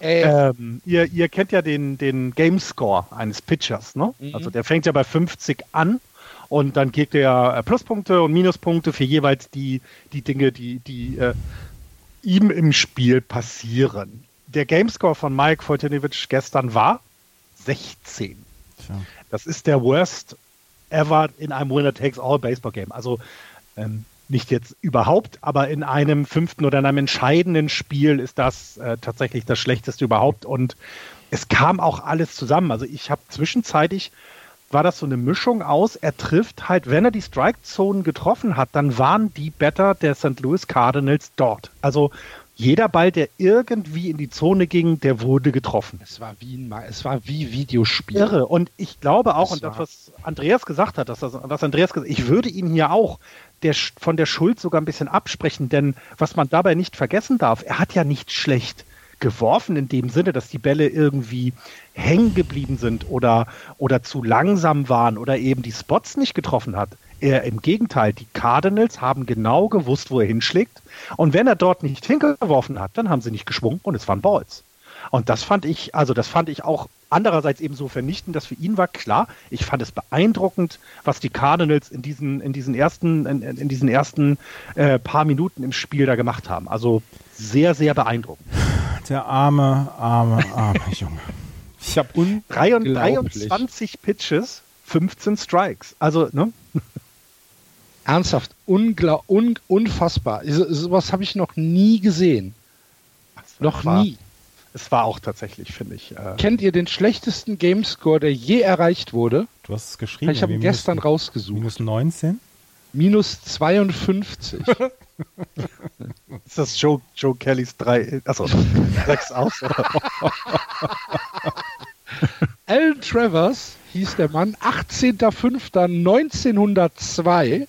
ähm, ihr, ihr, kennt ja den, den Game Score eines Pitchers, ne? Mhm. Also der fängt ja bei 50 an und dann kriegt er Pluspunkte und Minuspunkte für jeweils die, die Dinge, die, die äh, ihm im Spiel passieren. Der Game Score von Mike Vojtinovic gestern war 16. Tja. Das ist der Worst ever in einem Winner-Takes-All-Baseball-Game. Also ähm, nicht jetzt überhaupt, aber in einem fünften oder in einem entscheidenden Spiel ist das äh, tatsächlich das Schlechteste überhaupt. Und es kam auch alles zusammen. Also ich habe zwischenzeitlich war das so eine Mischung aus, er trifft halt, wenn er die Strike-Zonen getroffen hat, dann waren die Better der St. Louis Cardinals dort. Also jeder Ball, der irgendwie in die Zone ging, der wurde getroffen. Es war wie ein, es war wie Videospiel. Irre. Und ich glaube auch, das und das, was Andreas gesagt hat, dass das, was Andreas gesagt ich würde ihn hier auch der, von der Schuld sogar ein bisschen absprechen, denn was man dabei nicht vergessen darf, er hat ja nicht schlecht geworfen in dem Sinne, dass die Bälle irgendwie hängen geblieben sind oder, oder zu langsam waren oder eben die Spots nicht getroffen hat. Er im Gegenteil, die Cardinals haben genau gewusst, wo er hinschlägt. Und wenn er dort nicht hingeworfen hat, dann haben sie nicht geschwungen und es waren Balls. Und das fand ich, also das fand ich auch andererseits eben so vernichtend, dass für ihn war klar. Ich fand es beeindruckend, was die Cardinals in diesen, in diesen ersten, in, in diesen ersten äh, paar Minuten im Spiel da gemacht haben. Also sehr, sehr beeindruckend. Der arme, arme, arme Junge. Ich habe 23 Pitches, 15 Strikes. Also, ne? Ernsthaft, unglaub, un, unfassbar. So, sowas habe ich noch nie gesehen. Noch war, nie. Es war auch tatsächlich, finde ich. Äh Kennt ihr den schlechtesten Gamescore, der je erreicht wurde? Du hast es geschrieben. Ich habe ihn gestern minus, rausgesucht. Minus 19? Minus 52. ist das Joe, Joe Kellys 3, achso, 6 aus? Alan Travers hieß der Mann, 18.05.1902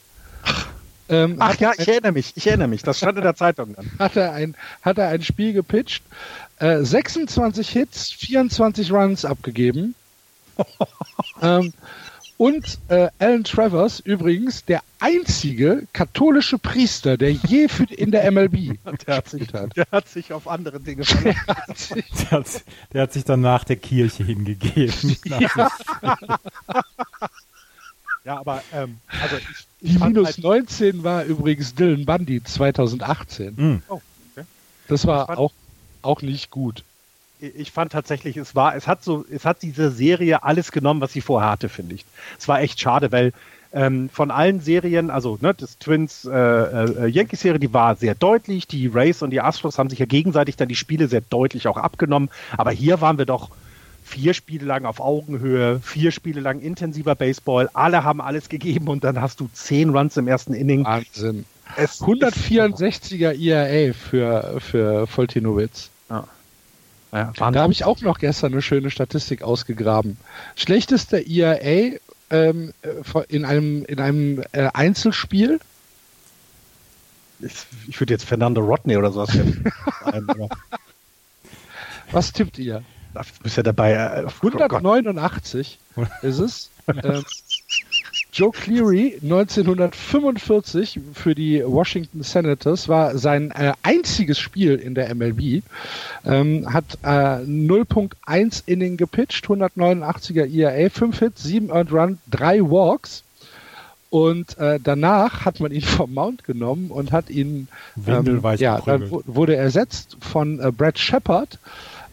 ähm, Ach ja, ich erinnere mich, ich erinnere mich. Das stand in der Zeitung dann. Hat er ein, hat er ein Spiel gepitcht, äh, 26 Hits, 24 Runs abgegeben. ähm, und äh, Alan Travers übrigens der einzige katholische Priester, der je für, in der MLB der hat, sich, hat. der hat sich auf andere Dinge verlassen. Der hat sich, der hat, der hat sich danach der Kirche hingegeben. Ja. Ja, aber ähm, also ich, ich die minus halt 19 war übrigens Dylan Bundy 2018. Mhm. Oh, okay. Das war fand, auch, auch nicht gut. Ich fand tatsächlich, es war, es hat so, es hat diese Serie alles genommen, was sie vorher hatte, finde ich. Es war echt schade, weil ähm, von allen Serien, also ne, das Twins äh, äh, Yankees-Serie, die war sehr deutlich. Die Rays und die Astros haben sich ja gegenseitig dann die Spiele sehr deutlich auch abgenommen. Aber hier waren wir doch vier Spiele lang auf Augenhöhe, vier Spiele lang intensiver Baseball, alle haben alles gegeben und dann hast du zehn Runs im ersten Inning. Wahnsinn. Es 164er IRA für, für Voltinowitz. Ja. Ja, da habe ich auch noch gestern eine schöne Statistik ausgegraben. Schlechtester IRA ähm, in einem, in einem äh, Einzelspiel? Ich, ich würde jetzt Fernando Rodney oder sowas ein, Was tippt ihr? Das bist ja dabei. Äh, 189 oh ist es. ähm, Joe Cleary 1945 für die Washington Senators war sein äh, einziges Spiel in der MLB. Ähm, hat äh, 0.1 Inning gepitcht, 189er ERA, 5 Hits, 7 Earned Run, 3 Walks. Und äh, danach hat man ihn vom Mount genommen und hat ihn, ähm, ja, dann wurde ersetzt von äh, Brad Shepard,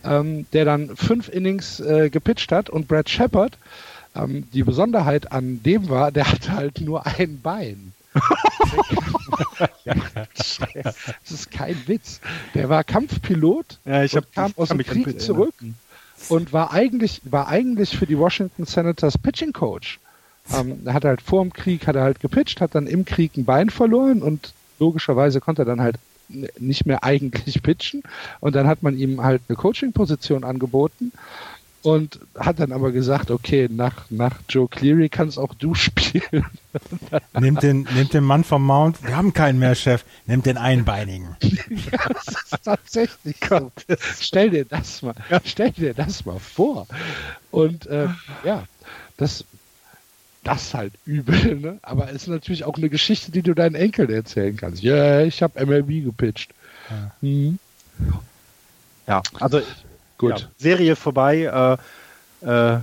ähm, der dann fünf Innings äh, gepitcht hat. Und Brad Shepard ähm, die Besonderheit an dem war, der hatte halt nur ein Bein. das ist kein Witz. Der war Kampfpilot ja, ich hab, kam ich aus dem Krieg zurück und war eigentlich, war eigentlich für die Washington Senators Pitching Coach. Ähm, er hat halt vor dem Krieg hat er halt gepitcht, hat dann im Krieg ein Bein verloren und logischerweise konnte er dann halt nicht mehr eigentlich pitchen und dann hat man ihm halt eine Coaching-Position angeboten und hat dann aber gesagt, okay, nach, nach Joe Cleary kannst auch du spielen. Nimmt den, nimmt den Mann vom Mount, wir haben keinen mehr, Chef, nimmt den Einbeinigen. ja, das ist tatsächlich so. Stell dir das mal, stell dir das mal vor. Und äh, ja, das, das halt übel, ne? Aber es ist natürlich auch eine Geschichte, die du deinen Enkeln erzählen kannst. Ja, yeah, ich habe MLB gepitcht. Ja, mhm. ja also Gut. Ja, Serie vorbei. Äh, äh,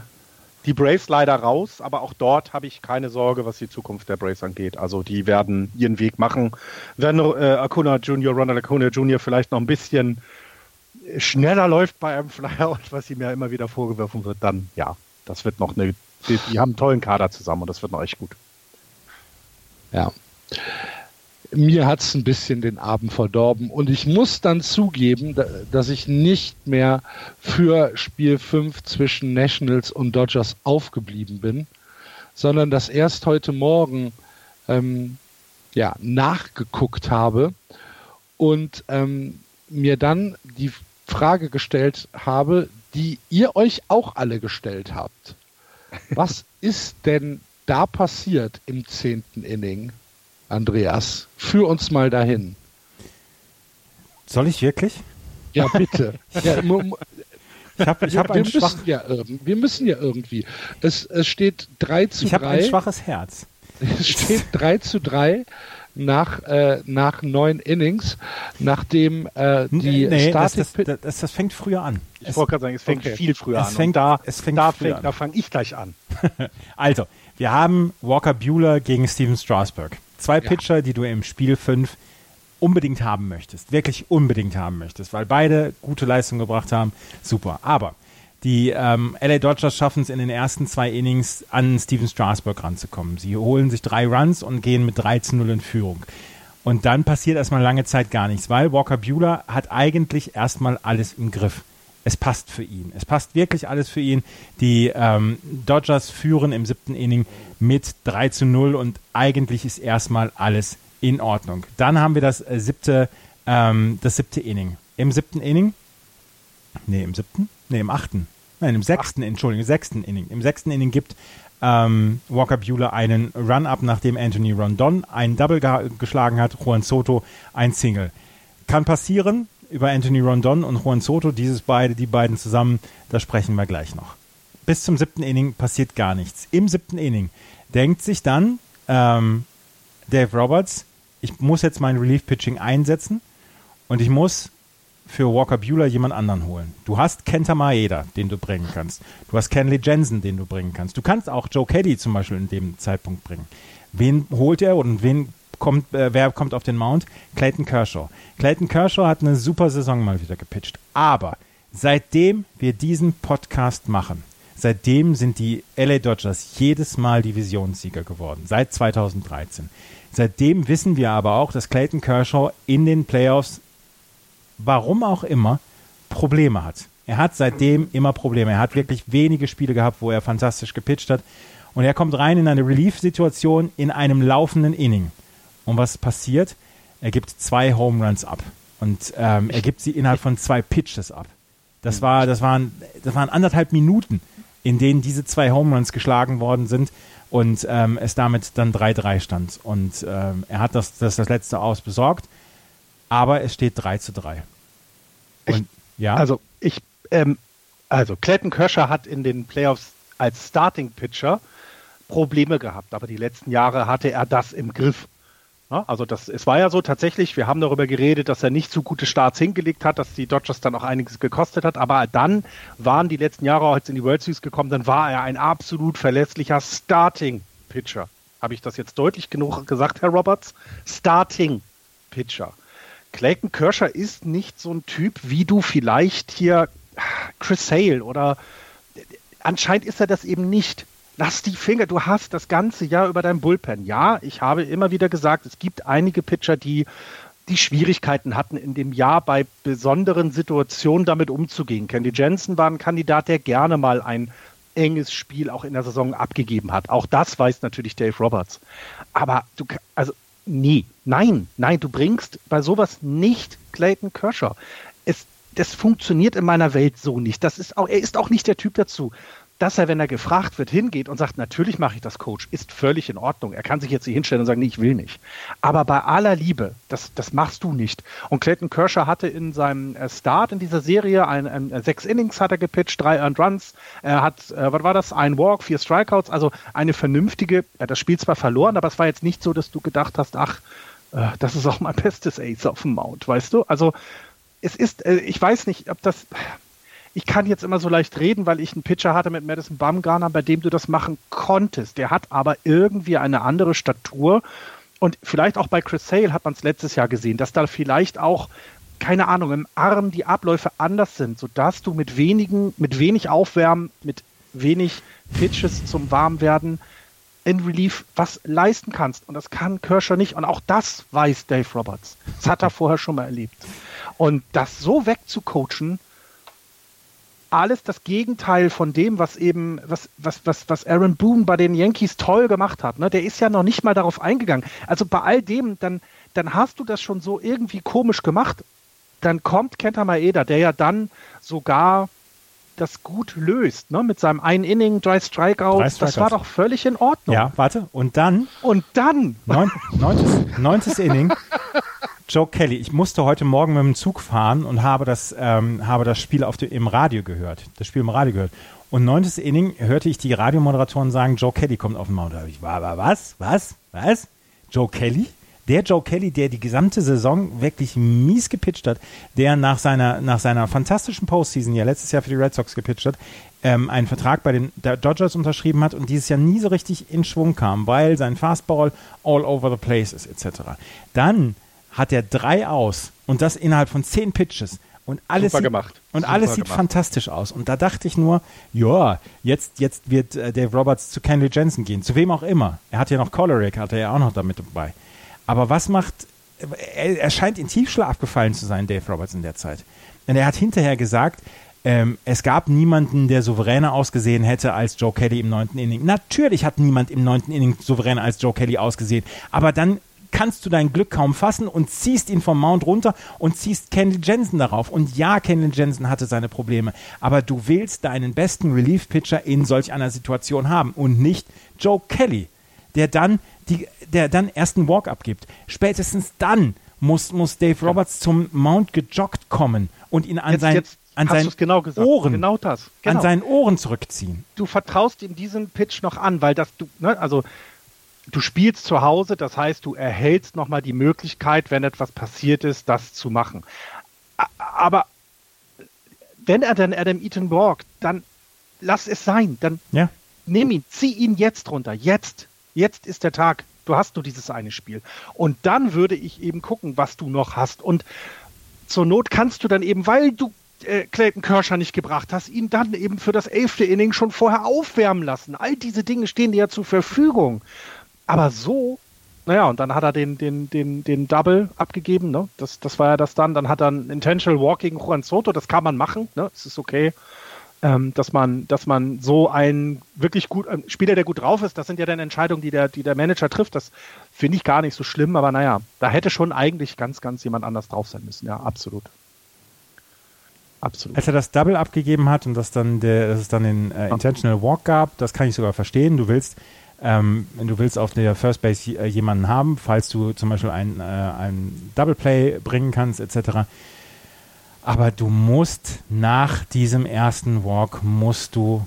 die Braves leider raus, aber auch dort habe ich keine Sorge, was die Zukunft der Braves angeht. Also die werden ihren Weg machen. Wenn äh, Acuna Jr., Ronald Acuna Jr. vielleicht noch ein bisschen schneller läuft bei einem Flyout, was ihm ja immer wieder vorgeworfen wird, dann ja, das wird noch eine. Die, die haben einen tollen Kader zusammen und das wird noch echt gut. Ja mir hat es ein bisschen den Abend verdorben. Und ich muss dann zugeben, dass ich nicht mehr für Spiel 5 zwischen Nationals und Dodgers aufgeblieben bin, sondern dass erst heute Morgen ähm, ja, nachgeguckt habe und ähm, mir dann die Frage gestellt habe, die ihr euch auch alle gestellt habt. Was ist denn da passiert im zehnten Inning? Andreas. Führ uns mal dahin. Soll ich wirklich? Ja, bitte. ja, ich hab, ich hab wir, müssen ja wir müssen ja irgendwie. Es, es steht 3 zu ich 3. Ich habe ein schwaches Herz. Es steht 3 zu 3 nach, äh, nach neun Innings, nachdem äh, die nee, das, das, das, das, fängt früher an. Ich wollte gerade sagen, es fängt okay. viel früher es an. Fängt, da, es fängt da, fängt, da fange ich gleich an. also, wir haben Walker Bueller gegen Steven Strasberg. Zwei ja. Pitcher, die du im Spiel 5 unbedingt haben möchtest, wirklich unbedingt haben möchtest, weil beide gute Leistungen gebracht haben. Super. Aber die ähm, LA Dodgers schaffen es in den ersten zwei Innings an Steven Strasburg ranzukommen. Sie holen sich drei Runs und gehen mit 13-0 in Führung. Und dann passiert erstmal lange Zeit gar nichts, weil Walker Bueller hat eigentlich erstmal alles im Griff. Es passt für ihn. Es passt wirklich alles für ihn. Die ähm, Dodgers führen im siebten Inning mit 3 zu 0 und eigentlich ist erstmal alles in Ordnung. Dann haben wir das äh, siebte, ähm, das siebte Inning. Im siebten Inning, nee, im siebten, nee, im achten, nein, im sechsten, Entschuldigung, sechsten Inning. Im sechsten Inning gibt ähm, Walker Bueller einen Run-Up, nachdem Anthony Rondon einen Double ge geschlagen hat, Juan Soto ein Single. Kann passieren, über Anthony Rondon und Juan Soto, dieses beide, die beiden zusammen, da sprechen wir gleich noch. Bis zum siebten Inning passiert gar nichts. Im siebten Inning denkt sich dann ähm, Dave Roberts, ich muss jetzt mein Relief-Pitching einsetzen und ich muss für Walker Bueller jemand anderen holen. Du hast Kenta Maeda, den du bringen kannst. Du hast Kenley Jensen, den du bringen kannst. Du kannst auch Joe Caddy zum Beispiel in dem Zeitpunkt bringen. Wen holt er und wen kommt, äh, wer kommt auf den Mount? Clayton Kershaw. Clayton Kershaw hat eine super Saison mal wieder gepitcht. Aber seitdem wir diesen Podcast machen, seitdem sind die LA Dodgers jedes Mal Divisionssieger geworden. Seit 2013. Seitdem wissen wir aber auch, dass Clayton Kershaw in den Playoffs, warum auch immer, Probleme hat. Er hat seitdem immer Probleme. Er hat wirklich wenige Spiele gehabt, wo er fantastisch gepitcht hat. Und er kommt rein in eine Relief-Situation in einem laufenden Inning. Und was passiert? Er gibt zwei Home Runs ab. Und ähm, er gibt sie innerhalb von zwei Pitches ab. Das, war, das, waren, das waren anderthalb Minuten, in denen diese zwei Home Runs geschlagen worden sind und ähm, es damit dann 3-3 stand. Und ähm, er hat das, das, das letzte Aus besorgt, aber es steht 3 zu 3. Und, ich, ja? Also ich, ähm, Also Clayton Kershaw hat in den Playoffs als Starting Pitcher Probleme gehabt, aber die letzten Jahre hatte er das im Griff. Ja, also das, es war ja so tatsächlich, wir haben darüber geredet, dass er nicht so gute Starts hingelegt hat, dass die Dodgers dann auch einiges gekostet hat, aber dann waren die letzten Jahre, als in die World Series gekommen, dann war er ein absolut verlässlicher Starting Pitcher. Habe ich das jetzt deutlich genug gesagt, Herr Roberts? Starting Pitcher. Clayton Kershaw ist nicht so ein Typ, wie du vielleicht hier Chris Sale oder anscheinend ist er das eben nicht lass die Finger, du hast das ganze Jahr über dein Bullpen. Ja, ich habe immer wieder gesagt, es gibt einige Pitcher, die die Schwierigkeiten hatten in dem Jahr bei besonderen Situationen damit umzugehen. Candy Jensen war ein Kandidat, der gerne mal ein enges Spiel auch in der Saison abgegeben hat. Auch das weiß natürlich Dave Roberts. Aber du, also nee, nein, nein, du bringst bei sowas nicht Clayton Kershaw. Es, das funktioniert in meiner Welt so nicht. Das ist auch, er ist auch nicht der Typ dazu dass er, wenn er gefragt wird, hingeht und sagt, natürlich mache ich das, Coach, ist völlig in Ordnung. Er kann sich jetzt hier hinstellen und sagen, nee, ich will nicht. Aber bei aller Liebe, das, das machst du nicht. Und Clayton Kershaw hatte in seinem äh, Start in dieser Serie ein, ein, ein sechs Innings hat er gepitcht, drei Earned Runs, er hat, äh, was war das, ein Walk, vier Strikeouts, also eine vernünftige, er hat das Spiel zwar verloren, aber es war jetzt nicht so, dass du gedacht hast, ach, äh, das ist auch mein bestes Ace auf dem Mount, weißt du? Also es ist, äh, ich weiß nicht, ob das, ich kann jetzt immer so leicht reden, weil ich einen Pitcher hatte mit Madison Bumgarner, bei dem du das machen konntest. Der hat aber irgendwie eine andere Statur. Und vielleicht auch bei Chris Sale hat man es letztes Jahr gesehen, dass da vielleicht auch, keine Ahnung, im Arm die Abläufe anders sind, sodass du mit wenigen, mit wenig Aufwärmen, mit wenig Pitches zum Warmwerden in Relief was leisten kannst. Und das kann Kershaw nicht. Und auch das weiß Dave Roberts. Das hat er vorher schon mal erlebt. Und das so wegzucoachen, alles das Gegenteil von dem, was eben, was, was, was, was Aaron Boone bei den Yankees toll gemacht hat. Ne? Der ist ja noch nicht mal darauf eingegangen. Also bei all dem, dann, dann hast du das schon so irgendwie komisch gemacht. Dann kommt Kenta Maeda, der ja dann sogar das gut löst, ne? Mit seinem einen Inning, drei Strikeouts. Drei Strikeouts. Das war doch völlig in Ordnung. Ja, warte. Und dann? Und dann? Neun, neuntes, neuntes Inning. Joe Kelly. Ich musste heute Morgen mit dem Zug fahren und habe das, ähm, habe das Spiel auf dem, im Radio gehört. Das Spiel im Radio gehört. Und neuntes Inning hörte ich die Radiomoderatoren sagen, Joe Kelly kommt auf den Mount. Da ich, war, war was? Was? Was? Joe Kelly? Der Joe Kelly, der die gesamte Saison wirklich mies gepitcht hat, der nach seiner, nach seiner fantastischen Postseason, ja letztes Jahr für die Red Sox gepitcht hat, ähm, einen Vertrag bei den Dodgers unterschrieben hat und dieses Jahr nie so richtig in Schwung kam, weil sein Fastball all over the place ist, etc. Dann hat er drei aus und das innerhalb von zehn Pitches. Und alles Super gemacht. Sieht, und Super alles sieht gemacht. fantastisch aus. Und da dachte ich nur, ja, jetzt, jetzt wird äh, Dave Roberts zu Kenley Jensen gehen, zu wem auch immer. Er hat ja noch Colerick, hat er ja auch noch damit dabei. Aber was macht, er, er scheint in Tiefschlaf gefallen zu sein, Dave Roberts in der Zeit. Denn er hat hinterher gesagt, ähm, es gab niemanden, der souveräner ausgesehen hätte als Joe Kelly im neunten Inning. Natürlich hat niemand im neunten Inning souveräner als Joe Kelly ausgesehen. Aber dann kannst du dein Glück kaum fassen und ziehst ihn vom Mount runter und ziehst Kenley Jensen darauf. Und ja, Kenley Jensen hatte seine Probleme, aber du willst deinen besten Relief-Pitcher in solch einer Situation haben und nicht Joe Kelly, der dann, die, der dann erst einen Walk abgibt. Spätestens dann muss, muss Dave Roberts zum Mount gejoggt kommen und ihn an jetzt, sein jetzt an seinen genau Ohren, genau das, genau. an seinen Ohren zurückziehen. Du vertraust ihm diesen Pitch noch an, weil das du, ne, also du spielst zu Hause, das heißt, du erhältst nochmal die Möglichkeit, wenn etwas passiert ist, das zu machen. Aber wenn er dann Adam Eaton walkt, dann lass es sein. Dann ja. nimm ihn, zieh ihn jetzt runter. Jetzt. Jetzt ist der Tag. Du hast nur dieses eine Spiel. Und dann würde ich eben gucken, was du noch hast. Und zur Not kannst du dann eben, weil du äh, Clayton Kershaw nicht gebracht hast, ihn dann eben für das elfte Inning schon vorher aufwärmen lassen. All diese Dinge stehen dir ja zur Verfügung. Aber so, naja, und dann hat er den, den, den, den Double abgegeben, ne? Das, das war ja das dann. Dann hat er ein Intentional Walking Juan Soto, das kann man machen, ne? Es ist okay. Ähm, dass man, dass man so ein wirklich gut ein Spieler, der gut drauf ist, das sind ja dann Entscheidungen, die der, die der Manager trifft. Das finde ich gar nicht so schlimm, aber naja, da hätte schon eigentlich ganz, ganz jemand anders drauf sein müssen. Ja, absolut. Absolut. Als er das Double abgegeben hat und das dann der, dass es dann den äh, Intentional Walk gab, das kann ich sogar verstehen. Du willst ähm, wenn du willst auf der First Base äh, jemanden haben, falls du zum Beispiel ein, äh, ein Double Play bringen kannst, etc. Aber du musst nach diesem ersten Walk musst du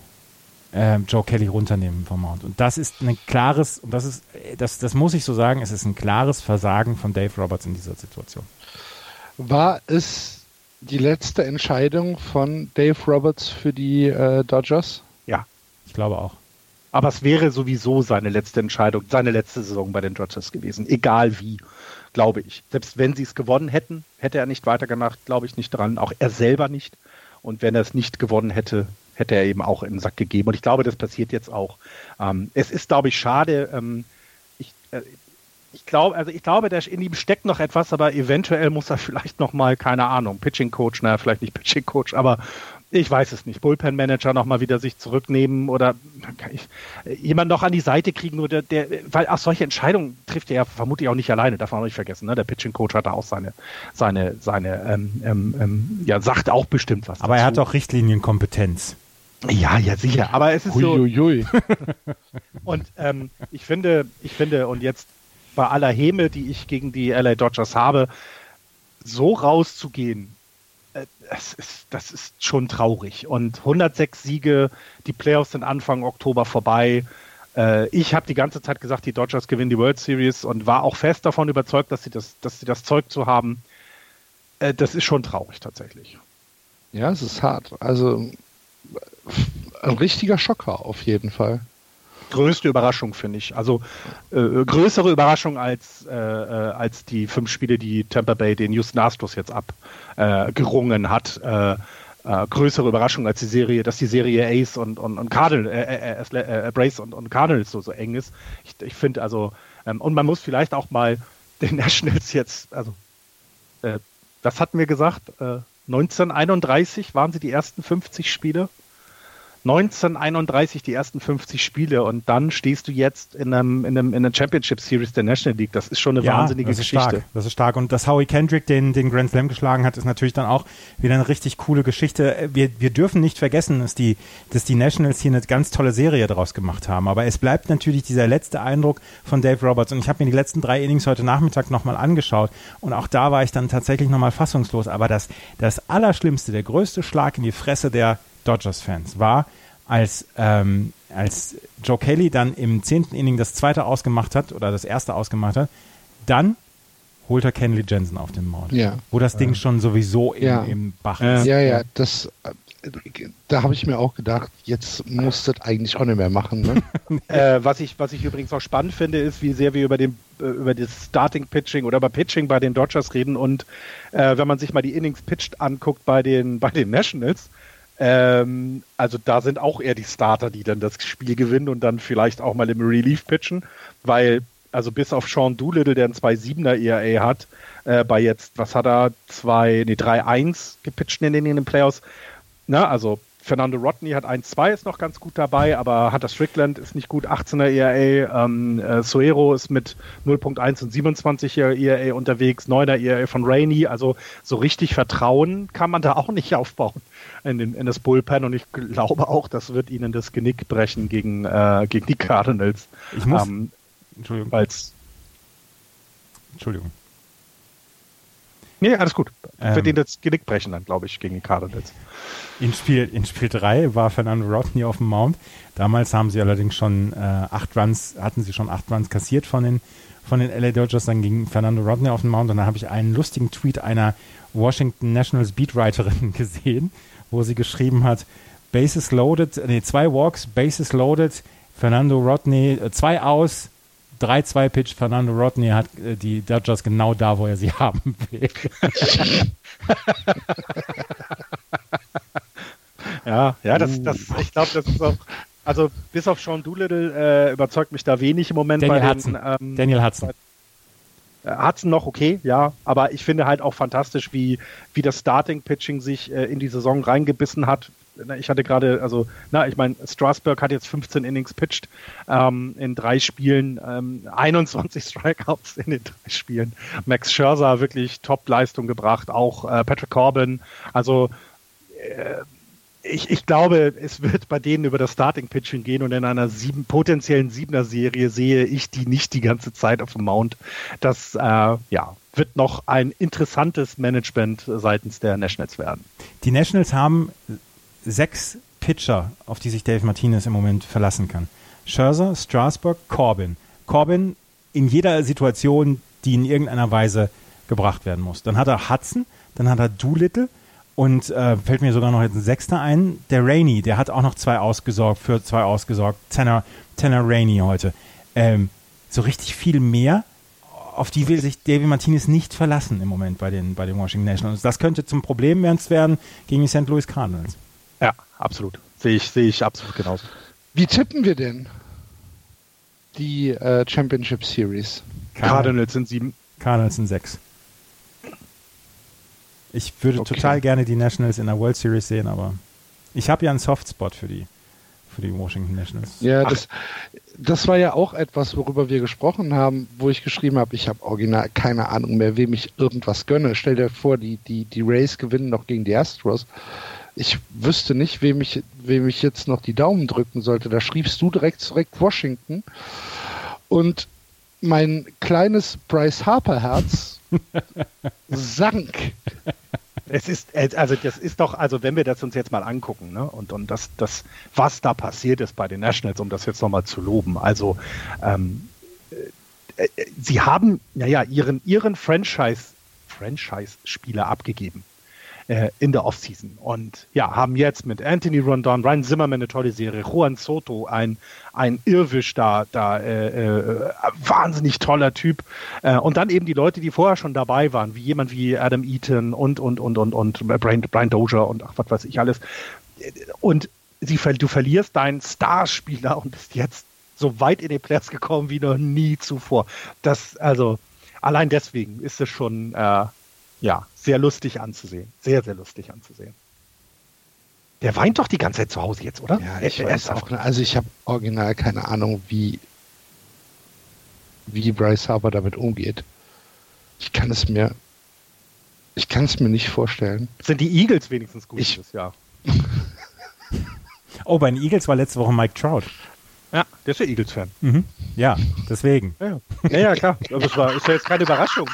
äh, Joe Kelly runternehmen vom Mount. Und das ist ein klares, und das ist, das, das muss ich so sagen, es ist ein klares Versagen von Dave Roberts in dieser Situation. War es die letzte Entscheidung von Dave Roberts für die äh, Dodgers? Ja. Ich glaube auch. Aber es wäre sowieso seine letzte Entscheidung, seine letzte Saison bei den Dodgers gewesen, egal wie, glaube ich. Selbst wenn sie es gewonnen hätten, hätte er nicht weitergemacht, glaube ich nicht dran, auch er selber nicht. Und wenn er es nicht gewonnen hätte, hätte er eben auch in den Sack gegeben. Und ich glaube, das passiert jetzt auch. Ähm, es ist, glaube ich, schade. Ähm, ich, äh, ich glaube, also ich glaube, in ihm steckt noch etwas, aber eventuell muss er vielleicht noch mal, keine Ahnung, Pitching Coach, naja, vielleicht nicht Pitching Coach, aber ich weiß es nicht. Bullpen Manager noch mal wieder sich zurücknehmen oder ich, jemand noch an die Seite kriegen oder der, weil auch solche Entscheidungen trifft er ja vermutlich auch nicht alleine, darf man auch nicht vergessen. Ne? Der Pitching Coach hat auch seine, seine, seine, ähm, ähm, ähm ja, sagt auch bestimmt was. Aber dazu. er hat auch Richtlinienkompetenz. Ja, ja, sicher. Aber es ist Huiuiui. so. und ähm, ich finde, ich finde, und jetzt bei aller Häme, die ich gegen die LA Dodgers habe, so rauszugehen, äh, das, ist, das ist schon traurig. Und 106 Siege, die Playoffs sind Anfang Oktober vorbei. Äh, ich habe die ganze Zeit gesagt, die Dodgers gewinnen die World Series und war auch fest davon überzeugt, dass sie das, dass sie das Zeug zu haben. Äh, das ist schon traurig tatsächlich. Ja, es ist hart. Also ein richtiger Schocker auf jeden Fall. Größte Überraschung, finde ich. Also äh, größere Überraschung als, äh, äh, als die fünf Spiele, die Tampa Bay den Houston Astros jetzt abgerungen hat. Äh, äh, größere Überraschung als die Serie, dass die Serie Ace und, und, und Cardinal, äh, Brace und, und Cardinals so, so eng ist. Ich, ich finde also, ähm, und man muss vielleicht auch mal den Nationals jetzt, also, das hatten wir gesagt, 1931 waren sie die ersten 50 Spiele. 1931 die ersten 50 Spiele und dann stehst du jetzt in, einem, in, einem, in einer Championship Series der National League. Das ist schon eine ja, wahnsinnige das ist Geschichte. Stark. Das ist stark. Und dass Howie Kendrick den, den Grand Slam geschlagen hat, ist natürlich dann auch wieder eine richtig coole Geschichte. Wir, wir dürfen nicht vergessen, dass die, dass die Nationals hier eine ganz tolle Serie daraus gemacht haben. Aber es bleibt natürlich dieser letzte Eindruck von Dave Roberts. Und ich habe mir die letzten drei Innings heute Nachmittag nochmal angeschaut. Und auch da war ich dann tatsächlich nochmal fassungslos. Aber das, das Allerschlimmste, der größte Schlag in die Fresse der Dodgers-Fans war, als, ähm, als Joe Kelly dann im zehnten Inning das zweite ausgemacht hat oder das erste ausgemacht hat, dann holt er Kenley Jensen auf den Mount. Ja. Wo das Ding schon sowieso im, ja. im Bach ist. Ja, ja, das, äh, da habe ich mir auch gedacht, jetzt muss das eigentlich auch nicht mehr machen. Ne? äh, was, ich, was ich übrigens auch spannend finde, ist, wie sehr wir über, den, äh, über das Starting Pitching oder über Pitching bei den Dodgers reden. Und äh, wenn man sich mal die Innings pitched anguckt bei den, bei den Nationals, ähm, also da sind auch eher die Starter, die dann das Spiel gewinnen und dann vielleicht auch mal im Relief pitchen, weil also bis auf Sean Doolittle, der ein 2-7er ERA hat, äh, bei jetzt, was hat er, 2, nee, 3-1 gepitcht in den, in den Playoffs. Na, also Fernando Rodney hat 1-2, ist noch ganz gut dabei, aber Hunter Strickland ist nicht gut, 18er ERA, ähm, äh, Suero ist mit 0.1 und 27er ERA unterwegs, 9er ERA von Rainey, also so richtig Vertrauen kann man da auch nicht aufbauen in, den, in das Bullpen und ich glaube auch, das wird ihnen das Genick brechen gegen, äh, gegen die Cardinals. Ich muss, ähm, Entschuldigung. Entschuldigung. Nee, alles gut. Ähm, wird ihnen das Genick brechen dann, glaube ich, gegen die Cardinals. In Spiel, in Spiel 3 war Fernando Rodney auf dem Mount. Damals haben sie allerdings schon äh, acht Runs, hatten sie schon acht Runs kassiert von den, von den LA Dodgers. Dann ging Fernando Rodney auf den Mount und dann habe ich einen lustigen Tweet einer Washington Nationals Beatwriterin gesehen, wo sie geschrieben hat, Bases loaded, nee, zwei Walks, Bases loaded, Fernando Rodney, äh, zwei aus, 3-2 Pitch, Fernando Rodney hat äh, die Dodgers genau da, wo er sie haben will. ja, ja, das, das, ich glaube, das ist auch, also bis auf Sean Doolittle äh, überzeugt mich da wenig im Moment Daniel bei den, Hudson. Ähm, Daniel Hudson. Äh, Hudson noch okay, ja, aber ich finde halt auch fantastisch, wie, wie das Starting-Pitching sich äh, in die Saison reingebissen hat. Ich hatte gerade, also, na, ich meine, Strasburg hat jetzt 15 Innings pitched ähm, in drei Spielen, ähm, 21 Strikeouts in den drei Spielen. Max Scherzer wirklich Top-Leistung gebracht, auch äh, Patrick Corbin. Also, äh, ich, ich glaube, es wird bei denen über das Starting Pitching gehen und in einer sieben, potenziellen Siebener-Serie sehe ich die nicht die ganze Zeit auf dem Mount. Das äh, ja, wird noch ein interessantes Management seitens der Nationals werden. Die Nationals haben sechs Pitcher, auf die sich Dave Martinez im Moment verlassen kann. Scherzer, Strasburg, Corbin. Corbin in jeder Situation, die in irgendeiner Weise gebracht werden muss. Dann hat er Hudson, dann hat er Doolittle, und äh, fällt mir sogar noch jetzt ein Sechster ein. Der Rainey, der hat auch noch zwei ausgesorgt, für zwei ausgesorgt. Tanner, Tanner Rainey heute. Ähm, so richtig viel mehr, auf die will sich David Martinez nicht verlassen im Moment bei den, bei den Washington Nationals. Das könnte zum Problem werden gegen die St. Louis Cardinals. Ja, absolut. Sehe ich, sehe ich absolut genauso. Wie tippen wir denn die äh, Championship Series? Cardinals sind sieben. Cardinals sind sechs. Ich würde okay. total gerne die Nationals in der World Series sehen, aber ich habe ja einen Softspot für die, für die Washington Nationals. Ja, das, das war ja auch etwas, worüber wir gesprochen haben, wo ich geschrieben habe, ich habe original keine Ahnung mehr, wem ich irgendwas gönne. Stell dir vor, die, die, die Rays gewinnen noch gegen die Astros. Ich wüsste nicht, wem ich, wem ich jetzt noch die Daumen drücken sollte. Da schriebst du direkt zurück Washington. Und mein kleines Bryce Harper Herz sank. Es ist, also das ist doch, also wenn wir das uns jetzt mal angucken, ne, und, und das, das, was da passiert ist bei den Nationals, um das jetzt nochmal zu loben. Also ähm, äh, sie haben, naja, ihren, ihren Franchise, Franchise-Spieler abgegeben äh, in der Offseason. Und ja, haben jetzt mit Anthony Rondon, Ryan Zimmerman eine tolle Serie, Juan Soto, ein, ein Irrwisch da, da äh, äh, wahnsinnig toller Typ. Äh, und dann eben die Leute, die vorher schon dabei waren, wie jemand wie Adam Eaton und, und, und, und, und Brian, Brian Dozier und ach, was weiß ich alles. Und sie, du verlierst deinen Starspieler und bist jetzt so weit in den Playoffs gekommen wie noch nie zuvor. Das, also, allein deswegen ist es schon, äh, ja, sehr lustig anzusehen. Sehr, sehr lustig anzusehen. Der weint doch die ganze Zeit zu Hause jetzt, oder? Ja, ich er, weiß auch. Also ich habe original keine Ahnung, wie, wie Bryce Harper damit umgeht. Ich kann es mir, ich kann es mir nicht vorstellen. Sind die Eagles wenigstens gut ich, dieses Jahr? oh, bei den Eagles war letzte Woche Mike Trout. Ja, der ist ja Eagles-Fan. Mhm. Ja, deswegen. Ja, ja, ja klar. Also es war, ist ja jetzt keine Überraschung.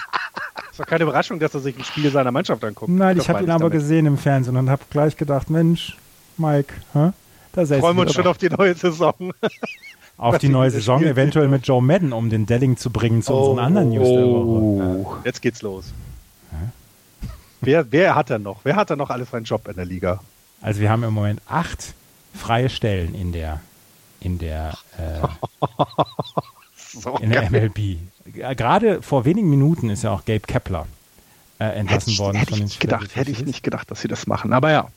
Ist doch keine Überraschung, dass er sich ein Spiel seiner Mannschaft anguckt. Nein, ich habe ihn aber damit. gesehen im Fernsehen und habe gleich gedacht, Mensch, Mike, hä? da Freuen wir uns schon auf die neue Saison. auf die neue Saison, eventuell mit Joe Madden, um den Delling zu bringen zu oh, unseren anderen News der Woche. Ja, jetzt geht's los. Wer, wer hat er noch? Wer hat er noch alles einen Job in der Liga? Also wir haben im Moment acht freie Stellen in der in der äh, so in der MLB. Gerade vor wenigen Minuten ist ja auch Gabe Kepler äh, entlassen hätte worden hätte von den ich gedacht, Hätte ich nicht gedacht, dass sie das machen, aber ja.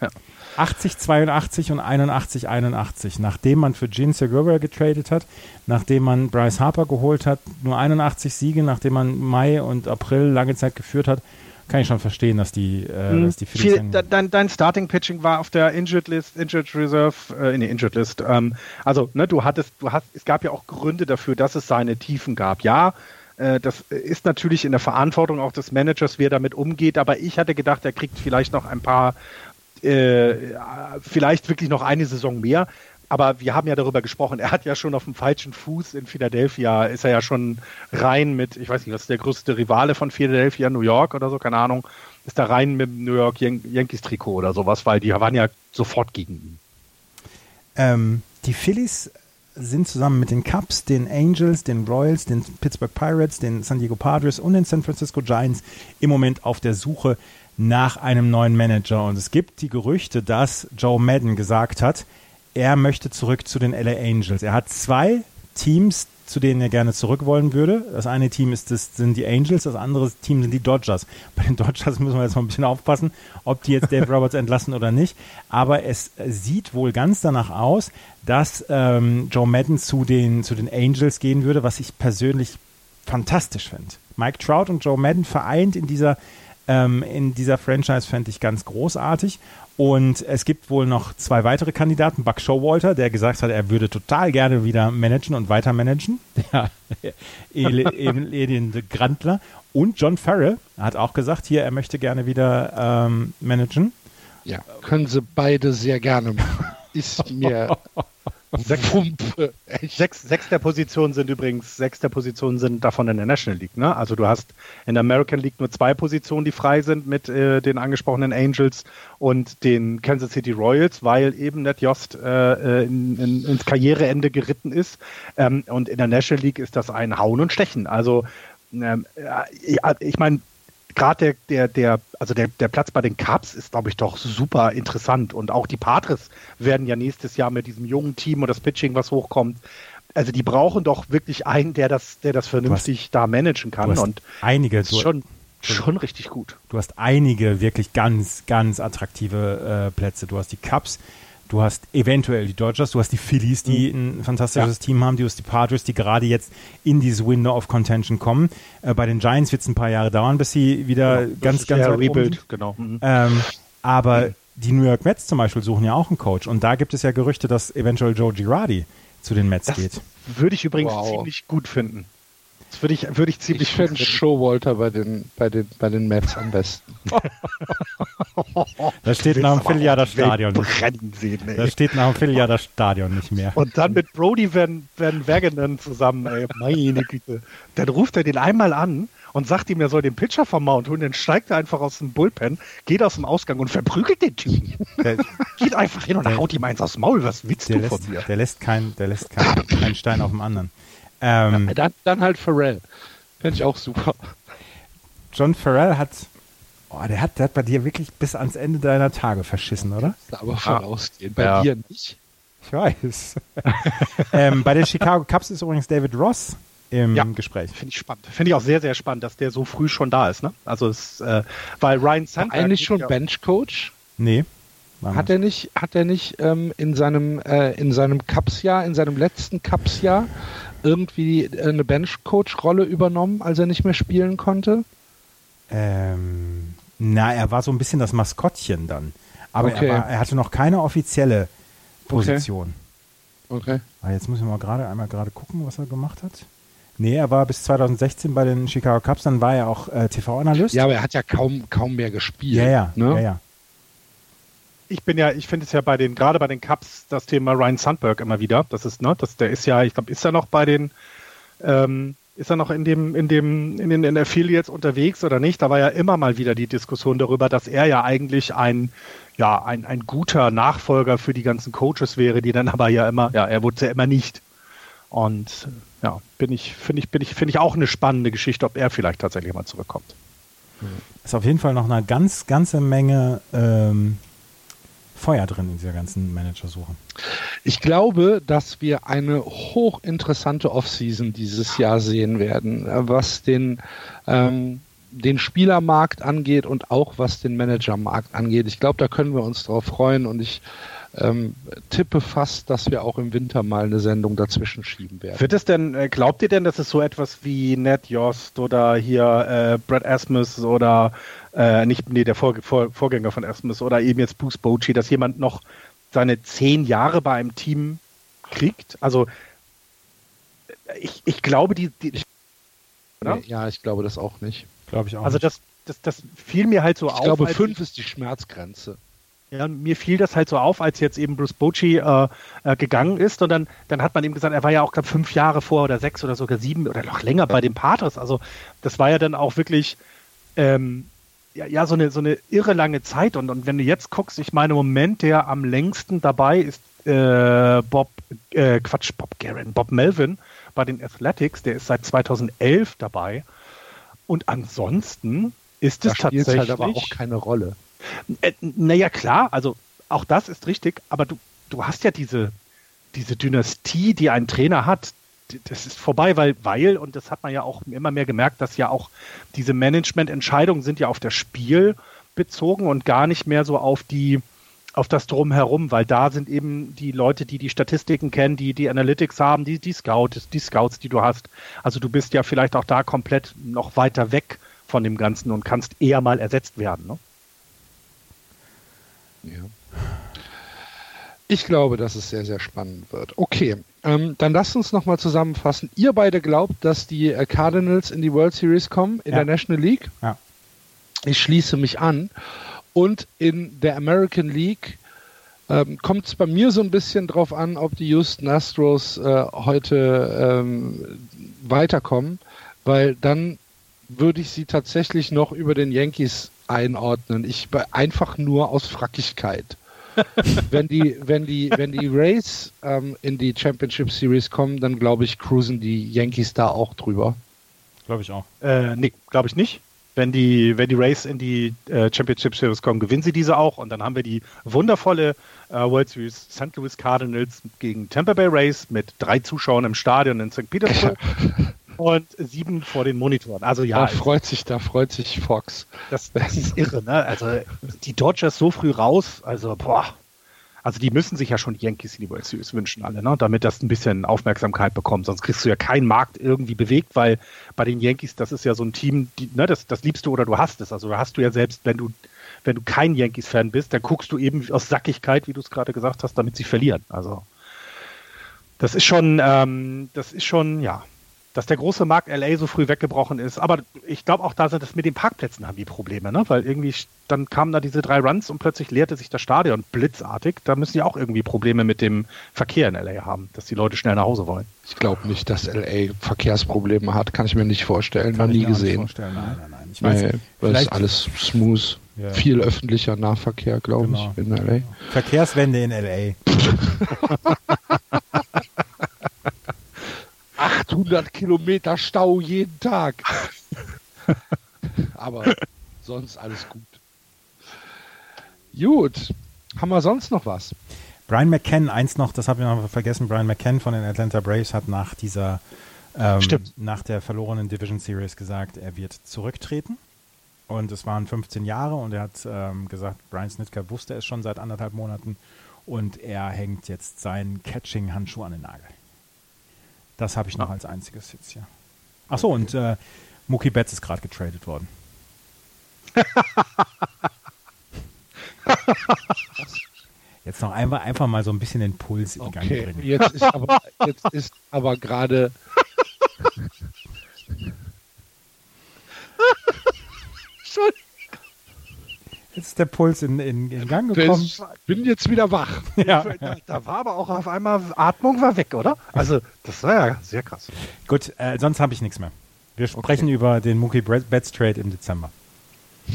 ja. 80, 82 und 81, 81. Nachdem man für Gene Segura getradet hat, nachdem man Bryce Harper geholt hat, nur 81 Siege, nachdem man Mai und April lange Zeit geführt hat, kann ich schon verstehen, dass die, äh, mhm. dass die Viel, dein, dein Starting Pitching war auf der Injured List, Injured Reserve, äh, in der Injured List. Ähm, also, ne, du hattest, du hast, es gab ja auch Gründe dafür, dass es seine Tiefen gab. Ja, äh, das ist natürlich in der Verantwortung auch des Managers, wie er damit umgeht. Aber ich hatte gedacht, er kriegt vielleicht noch ein paar, äh, vielleicht wirklich noch eine Saison mehr aber wir haben ja darüber gesprochen, er hat ja schon auf dem falschen Fuß in Philadelphia, ist er ja schon rein mit, ich weiß nicht, was ist der größte Rivale von Philadelphia, New York oder so, keine Ahnung, ist da rein mit New York Yan Yankees Trikot oder sowas, weil die waren ja sofort gegen ihn. Ähm, die Phillies sind zusammen mit den Cubs, den Angels, den Royals, den Pittsburgh Pirates, den San Diego Padres und den San Francisco Giants im Moment auf der Suche nach einem neuen Manager. Und es gibt die Gerüchte, dass Joe Madden gesagt hat, er möchte zurück zu den LA Angels. Er hat zwei Teams, zu denen er gerne zurück wollen würde. Das eine Team ist das, sind die Angels, das andere Team sind die Dodgers. Bei den Dodgers müssen wir jetzt mal ein bisschen aufpassen, ob die jetzt Dave Roberts entlassen oder nicht. Aber es sieht wohl ganz danach aus, dass ähm, Joe Madden zu den, zu den Angels gehen würde, was ich persönlich fantastisch finde. Mike Trout und Joe Madden vereint in dieser ähm, in dieser Franchise fände ich ganz großartig. Und es gibt wohl noch zwei weitere Kandidaten. Buck Showalter, der gesagt hat, er würde total gerne wieder managen und weiter managen. Der elende Grandler. Und John Farrell hat auch gesagt, hier, er möchte gerne wieder ähm, managen. Ja, können sie beide sehr gerne machen. Ist mir Sechs, sechs, der Positionen sind übrigens, sechs der Positionen sind davon in der National League. Ne? Also du hast in der American League nur zwei Positionen, die frei sind mit äh, den angesprochenen Angels und den Kansas City Royals, weil eben Ned Jost äh, in, in, ins Karriereende geritten ist. Ähm, und in der National League ist das ein Hauen und Stechen. Also ähm, ich meine, gerade der, der, der, also der, der Platz bei den Cubs ist, glaube ich, doch super interessant. Und auch die Padres werden ja nächstes Jahr mit diesem jungen Team und das Pitching, was hochkommt, also die brauchen doch wirklich einen, der das, der das vernünftig hast, da managen kann. und einige ist schon, schon richtig gut. Du hast einige wirklich ganz, ganz attraktive äh, Plätze. Du hast die Cubs, Du hast eventuell die Dodgers, du hast die Phillies, die mhm. ein fantastisches ja. Team haben, du hast die Padres, die gerade jetzt in dieses Window of Contention kommen. Äh, bei den Giants wird es ein paar Jahre dauern, bis sie wieder genau, ganz, ganz ja, Rebuild, genau. Mhm. Ähm, aber mhm. die New York Mets zum Beispiel suchen ja auch einen Coach und da gibt es ja Gerüchte, dass eventuell Joe Girardi zu den Mets das geht. Würde ich übrigens wow. ziemlich gut finden. Das würde ich, würde ich ziemlich Ich finde Showalter bei den, bei, den, bei den Mets am besten. da steht nach dem Vierteljahr das Stadion nicht. Sehen, da steht nach dem Vierteljahr das Stadion nicht mehr. Und dann mit Brody Van, Van Wagenen zusammen, ey, meine Güte. Dann ruft er den einmal an und sagt ihm, er soll den Pitcher vom Mount holen, dann steigt er einfach aus dem Bullpen, geht aus dem Ausgang und verprügelt den Typen. Der, geht einfach hin und der, haut ihm eins aufs Maul. Was willst du lässt, von mir? Der lässt keinen der lässt kein, kein Stein auf dem anderen. Ähm, ja, dann, dann, halt Pharrell. Fände ich auch super. John Farrell hat, oh, der hat, der hat bei dir wirklich bis ans Ende deiner Tage verschissen, oder? Aber vorausgehen. Bei ja. dir nicht. Ich weiß. ähm, bei den Chicago Cubs ist übrigens David Ross im ja, Gespräch. Finde ich spannend. Finde ich auch sehr, sehr spannend, dass der so früh schon da ist. Ne? Also es, äh, weil Ryan Sandberg eigentlich schon ja Benchcoach. Nee. Hat er nicht, hat er nicht ähm, in seinem äh, in seinem Cups-Jahr, in seinem letzten Cups-Jahr irgendwie eine Bench-Coach-Rolle übernommen, als er nicht mehr spielen konnte? Ähm, na, er war so ein bisschen das Maskottchen dann. Aber okay. er, war, er, hatte noch keine offizielle Position. Okay. okay. Aber jetzt muss ich mal gerade einmal gerade gucken, was er gemacht hat. Nee, er war bis 2016 bei den Chicago Cubs, dann war er auch äh, TV-Analyst. Ja, aber er hat ja kaum, kaum mehr gespielt. Ja, ja, ne? ja, ja ich bin ja, ich finde es ja bei den, gerade bei den Cups, das Thema Ryan Sandberg immer wieder. Das ist, ne, das, der ist ja, ich glaube, ist er noch bei den, ähm, ist er noch in dem, in dem, in den in Affiliates unterwegs oder nicht? Da war ja immer mal wieder die Diskussion darüber, dass er ja eigentlich ein, ja, ein, ein guter Nachfolger für die ganzen Coaches wäre, die dann aber ja immer, ja, er wurde ja immer nicht. Und ja, bin ich, finde ich, bin ich, finde ich auch eine spannende Geschichte, ob er vielleicht tatsächlich mal zurückkommt. Ist auf jeden Fall noch eine ganz, ganze Menge ähm, Feuer drin in dieser ganzen Managersuche. Ich glaube, dass wir eine hochinteressante Offseason dieses Jahr sehen werden, was den, ähm, den Spielermarkt angeht und auch was den Managermarkt angeht. Ich glaube, da können wir uns drauf freuen und ich ähm, tippe fast, dass wir auch im Winter mal eine Sendung dazwischen schieben werden. Wird es denn, äh, glaubt ihr denn, dass es so etwas wie Ned Jost oder hier äh, Brad Asmus oder äh, nicht, nee, der Vor Vor Vorgänger von Asmus oder eben jetzt Bruce Bochy, dass jemand noch seine zehn Jahre bei einem Team kriegt? Also ich, ich glaube, die, die nee, ja, ich glaube das auch nicht. Glaube ich auch. Also nicht. das, das, das fiel mir halt so ich auf. Ich glaube, fünf ist die Schmerzgrenze. Ja, mir fiel das halt so auf, als jetzt eben Bruce Bochy äh, äh, gegangen ist und dann, dann hat man ihm gesagt, er war ja auch gerade fünf Jahre vor oder sechs oder sogar sieben oder noch länger bei den Patres. Also das war ja dann auch wirklich ähm, ja, ja, so eine so eine irre lange Zeit und, und wenn du jetzt guckst, ich meine, im Moment der am längsten dabei ist äh, Bob, äh, Quatsch, Bob Guerin, Bob Melvin bei den Athletics, der ist seit 2011 dabei und ansonsten ist es tatsächlich halt aber auch keine Rolle. Äh, naja, klar, also auch das ist richtig, aber du, du hast ja diese, diese Dynastie, die ein Trainer hat, das ist vorbei, weil, weil, und das hat man ja auch immer mehr gemerkt, dass ja auch diese Managemententscheidungen sind ja auf das Spiel bezogen und gar nicht mehr so auf die, auf das Drumherum, weil da sind eben die Leute, die die Statistiken kennen, die die Analytics haben, die, die Scouts, die Scouts, die du hast. Also du bist ja vielleicht auch da komplett noch weiter weg von dem Ganzen und kannst eher mal ersetzt werden. Ne? Ja. Ich glaube, dass es sehr, sehr spannend wird. Okay, ähm, dann lasst uns nochmal zusammenfassen. Ihr beide glaubt, dass die äh, Cardinals in die World Series kommen, in ja. der National League? Ja. Ich schließe mich an. Und in der American League ähm, kommt es bei mir so ein bisschen drauf an, ob die Houston Astros äh, heute ähm, weiterkommen, weil dann würde ich sie tatsächlich noch über den Yankees einordnen. Ich einfach nur aus Frackigkeit. wenn die, wenn die, wenn die Rays ähm, in die Championship Series kommen, dann glaube ich, cruisen die Yankees da auch drüber. Glaube ich auch. Äh, nee, glaube ich nicht. Wenn die, wenn die Rays in die äh, Championship Series kommen, gewinnen sie diese auch. Und dann haben wir die wundervolle äh, World Series St. Louis Cardinals gegen Tampa Bay Rays mit drei Zuschauern im Stadion in St. Petersburg. und sieben vor den Monitoren. Also ja. Da freut sich, da freut sich Fox. Das, das ist irre, ne? Also die Dodgers so früh raus, also boah. Also die müssen sich ja schon Yankees in die World Series wünschen, alle, ne? damit das ein bisschen Aufmerksamkeit bekommt. Sonst kriegst du ja keinen Markt irgendwie bewegt, weil bei den Yankees, das ist ja so ein Team, die, ne, das, das liebst du oder du hast es. Also da hast du ja selbst, wenn du, wenn du kein Yankees-Fan bist, dann guckst du eben aus Sackigkeit, wie du es gerade gesagt hast, damit sie verlieren. Also das ist schon, ähm, das ist schon, ja, dass der große Markt LA so früh weggebrochen ist. Aber ich glaube auch da sind es mit den Parkplätzen haben die Probleme, ne? Weil irgendwie dann kamen da diese drei Runs und plötzlich leerte sich das Stadion blitzartig. Da müssen die auch irgendwie Probleme mit dem Verkehr in LA haben, dass die Leute schnell nach Hause wollen. Ich glaube nicht, dass LA Verkehrsprobleme hat. Kann ich mir nicht vorstellen. Kann Noch nie gesehen. Nein, nein, nein. Ich weiß, nee, das ist alles smooth. Ja. Viel öffentlicher Nahverkehr, glaube genau. ich, in LA. Verkehrswende in LA. 800 Kilometer Stau jeden Tag. Aber sonst alles gut. Gut. Haben wir sonst noch was? Brian McCann, eins noch, das habe ich noch vergessen. Brian McCann von den Atlanta Braves hat nach dieser, ähm, nach der verlorenen Division Series gesagt, er wird zurücktreten. Und es waren 15 Jahre und er hat ähm, gesagt, Brian Snitker wusste es schon seit anderthalb Monaten und er hängt jetzt seinen Catching-Handschuh an den Nagel. Das habe ich noch ah. als einziges jetzt hier. Achso, und äh, Mookie Betts ist gerade getradet worden. jetzt noch einmal einfach mal so ein bisschen den Puls in Gang okay. bringen. Jetzt ist aber, jetzt ist aber gerade. Entschuldigung. Jetzt ist der Puls in, in, in Gang gekommen. Ich bin jetzt wieder wach. Ja. Da, da, war aber auch auf einmal, Atmung war weg, oder? Also, das war ja sehr krass. Gut, äh, sonst habe ich nichts mehr. Wir sprechen okay. über den Mookie Betts Trade im Dezember.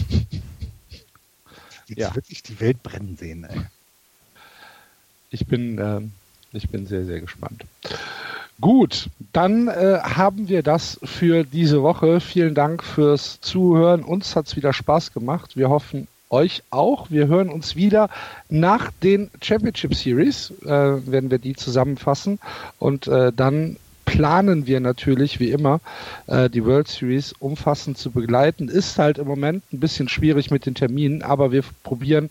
Jetzt ja. wirklich die Welt brennen sehen, ey. Ich bin, äh, ich bin sehr, sehr gespannt. Gut, dann äh, haben wir das für diese Woche. Vielen Dank fürs Zuhören. Uns hat es wieder Spaß gemacht. Wir hoffen, euch auch. Wir hören uns wieder nach den Championship Series, äh, werden wir die zusammenfassen und äh, dann planen wir natürlich wie immer äh, die World Series umfassend zu begleiten. Ist halt im Moment ein bisschen schwierig mit den Terminen, aber wir probieren,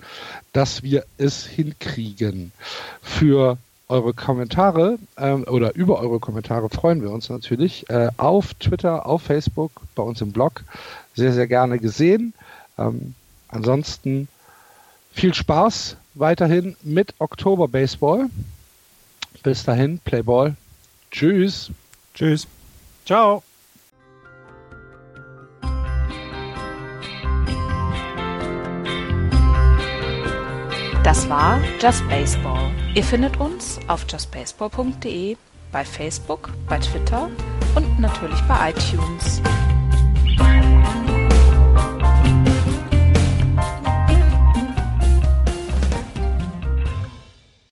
dass wir es hinkriegen. Für eure Kommentare ähm, oder über eure Kommentare freuen wir uns natürlich äh, auf Twitter, auf Facebook, bei uns im Blog. Sehr, sehr gerne gesehen. Ähm, Ansonsten viel Spaß weiterhin mit Oktober Baseball. Bis dahin, Playball. Tschüss. Tschüss. Ciao. Das war Just Baseball. Ihr findet uns auf justbaseball.de, bei Facebook, bei Twitter und natürlich bei iTunes.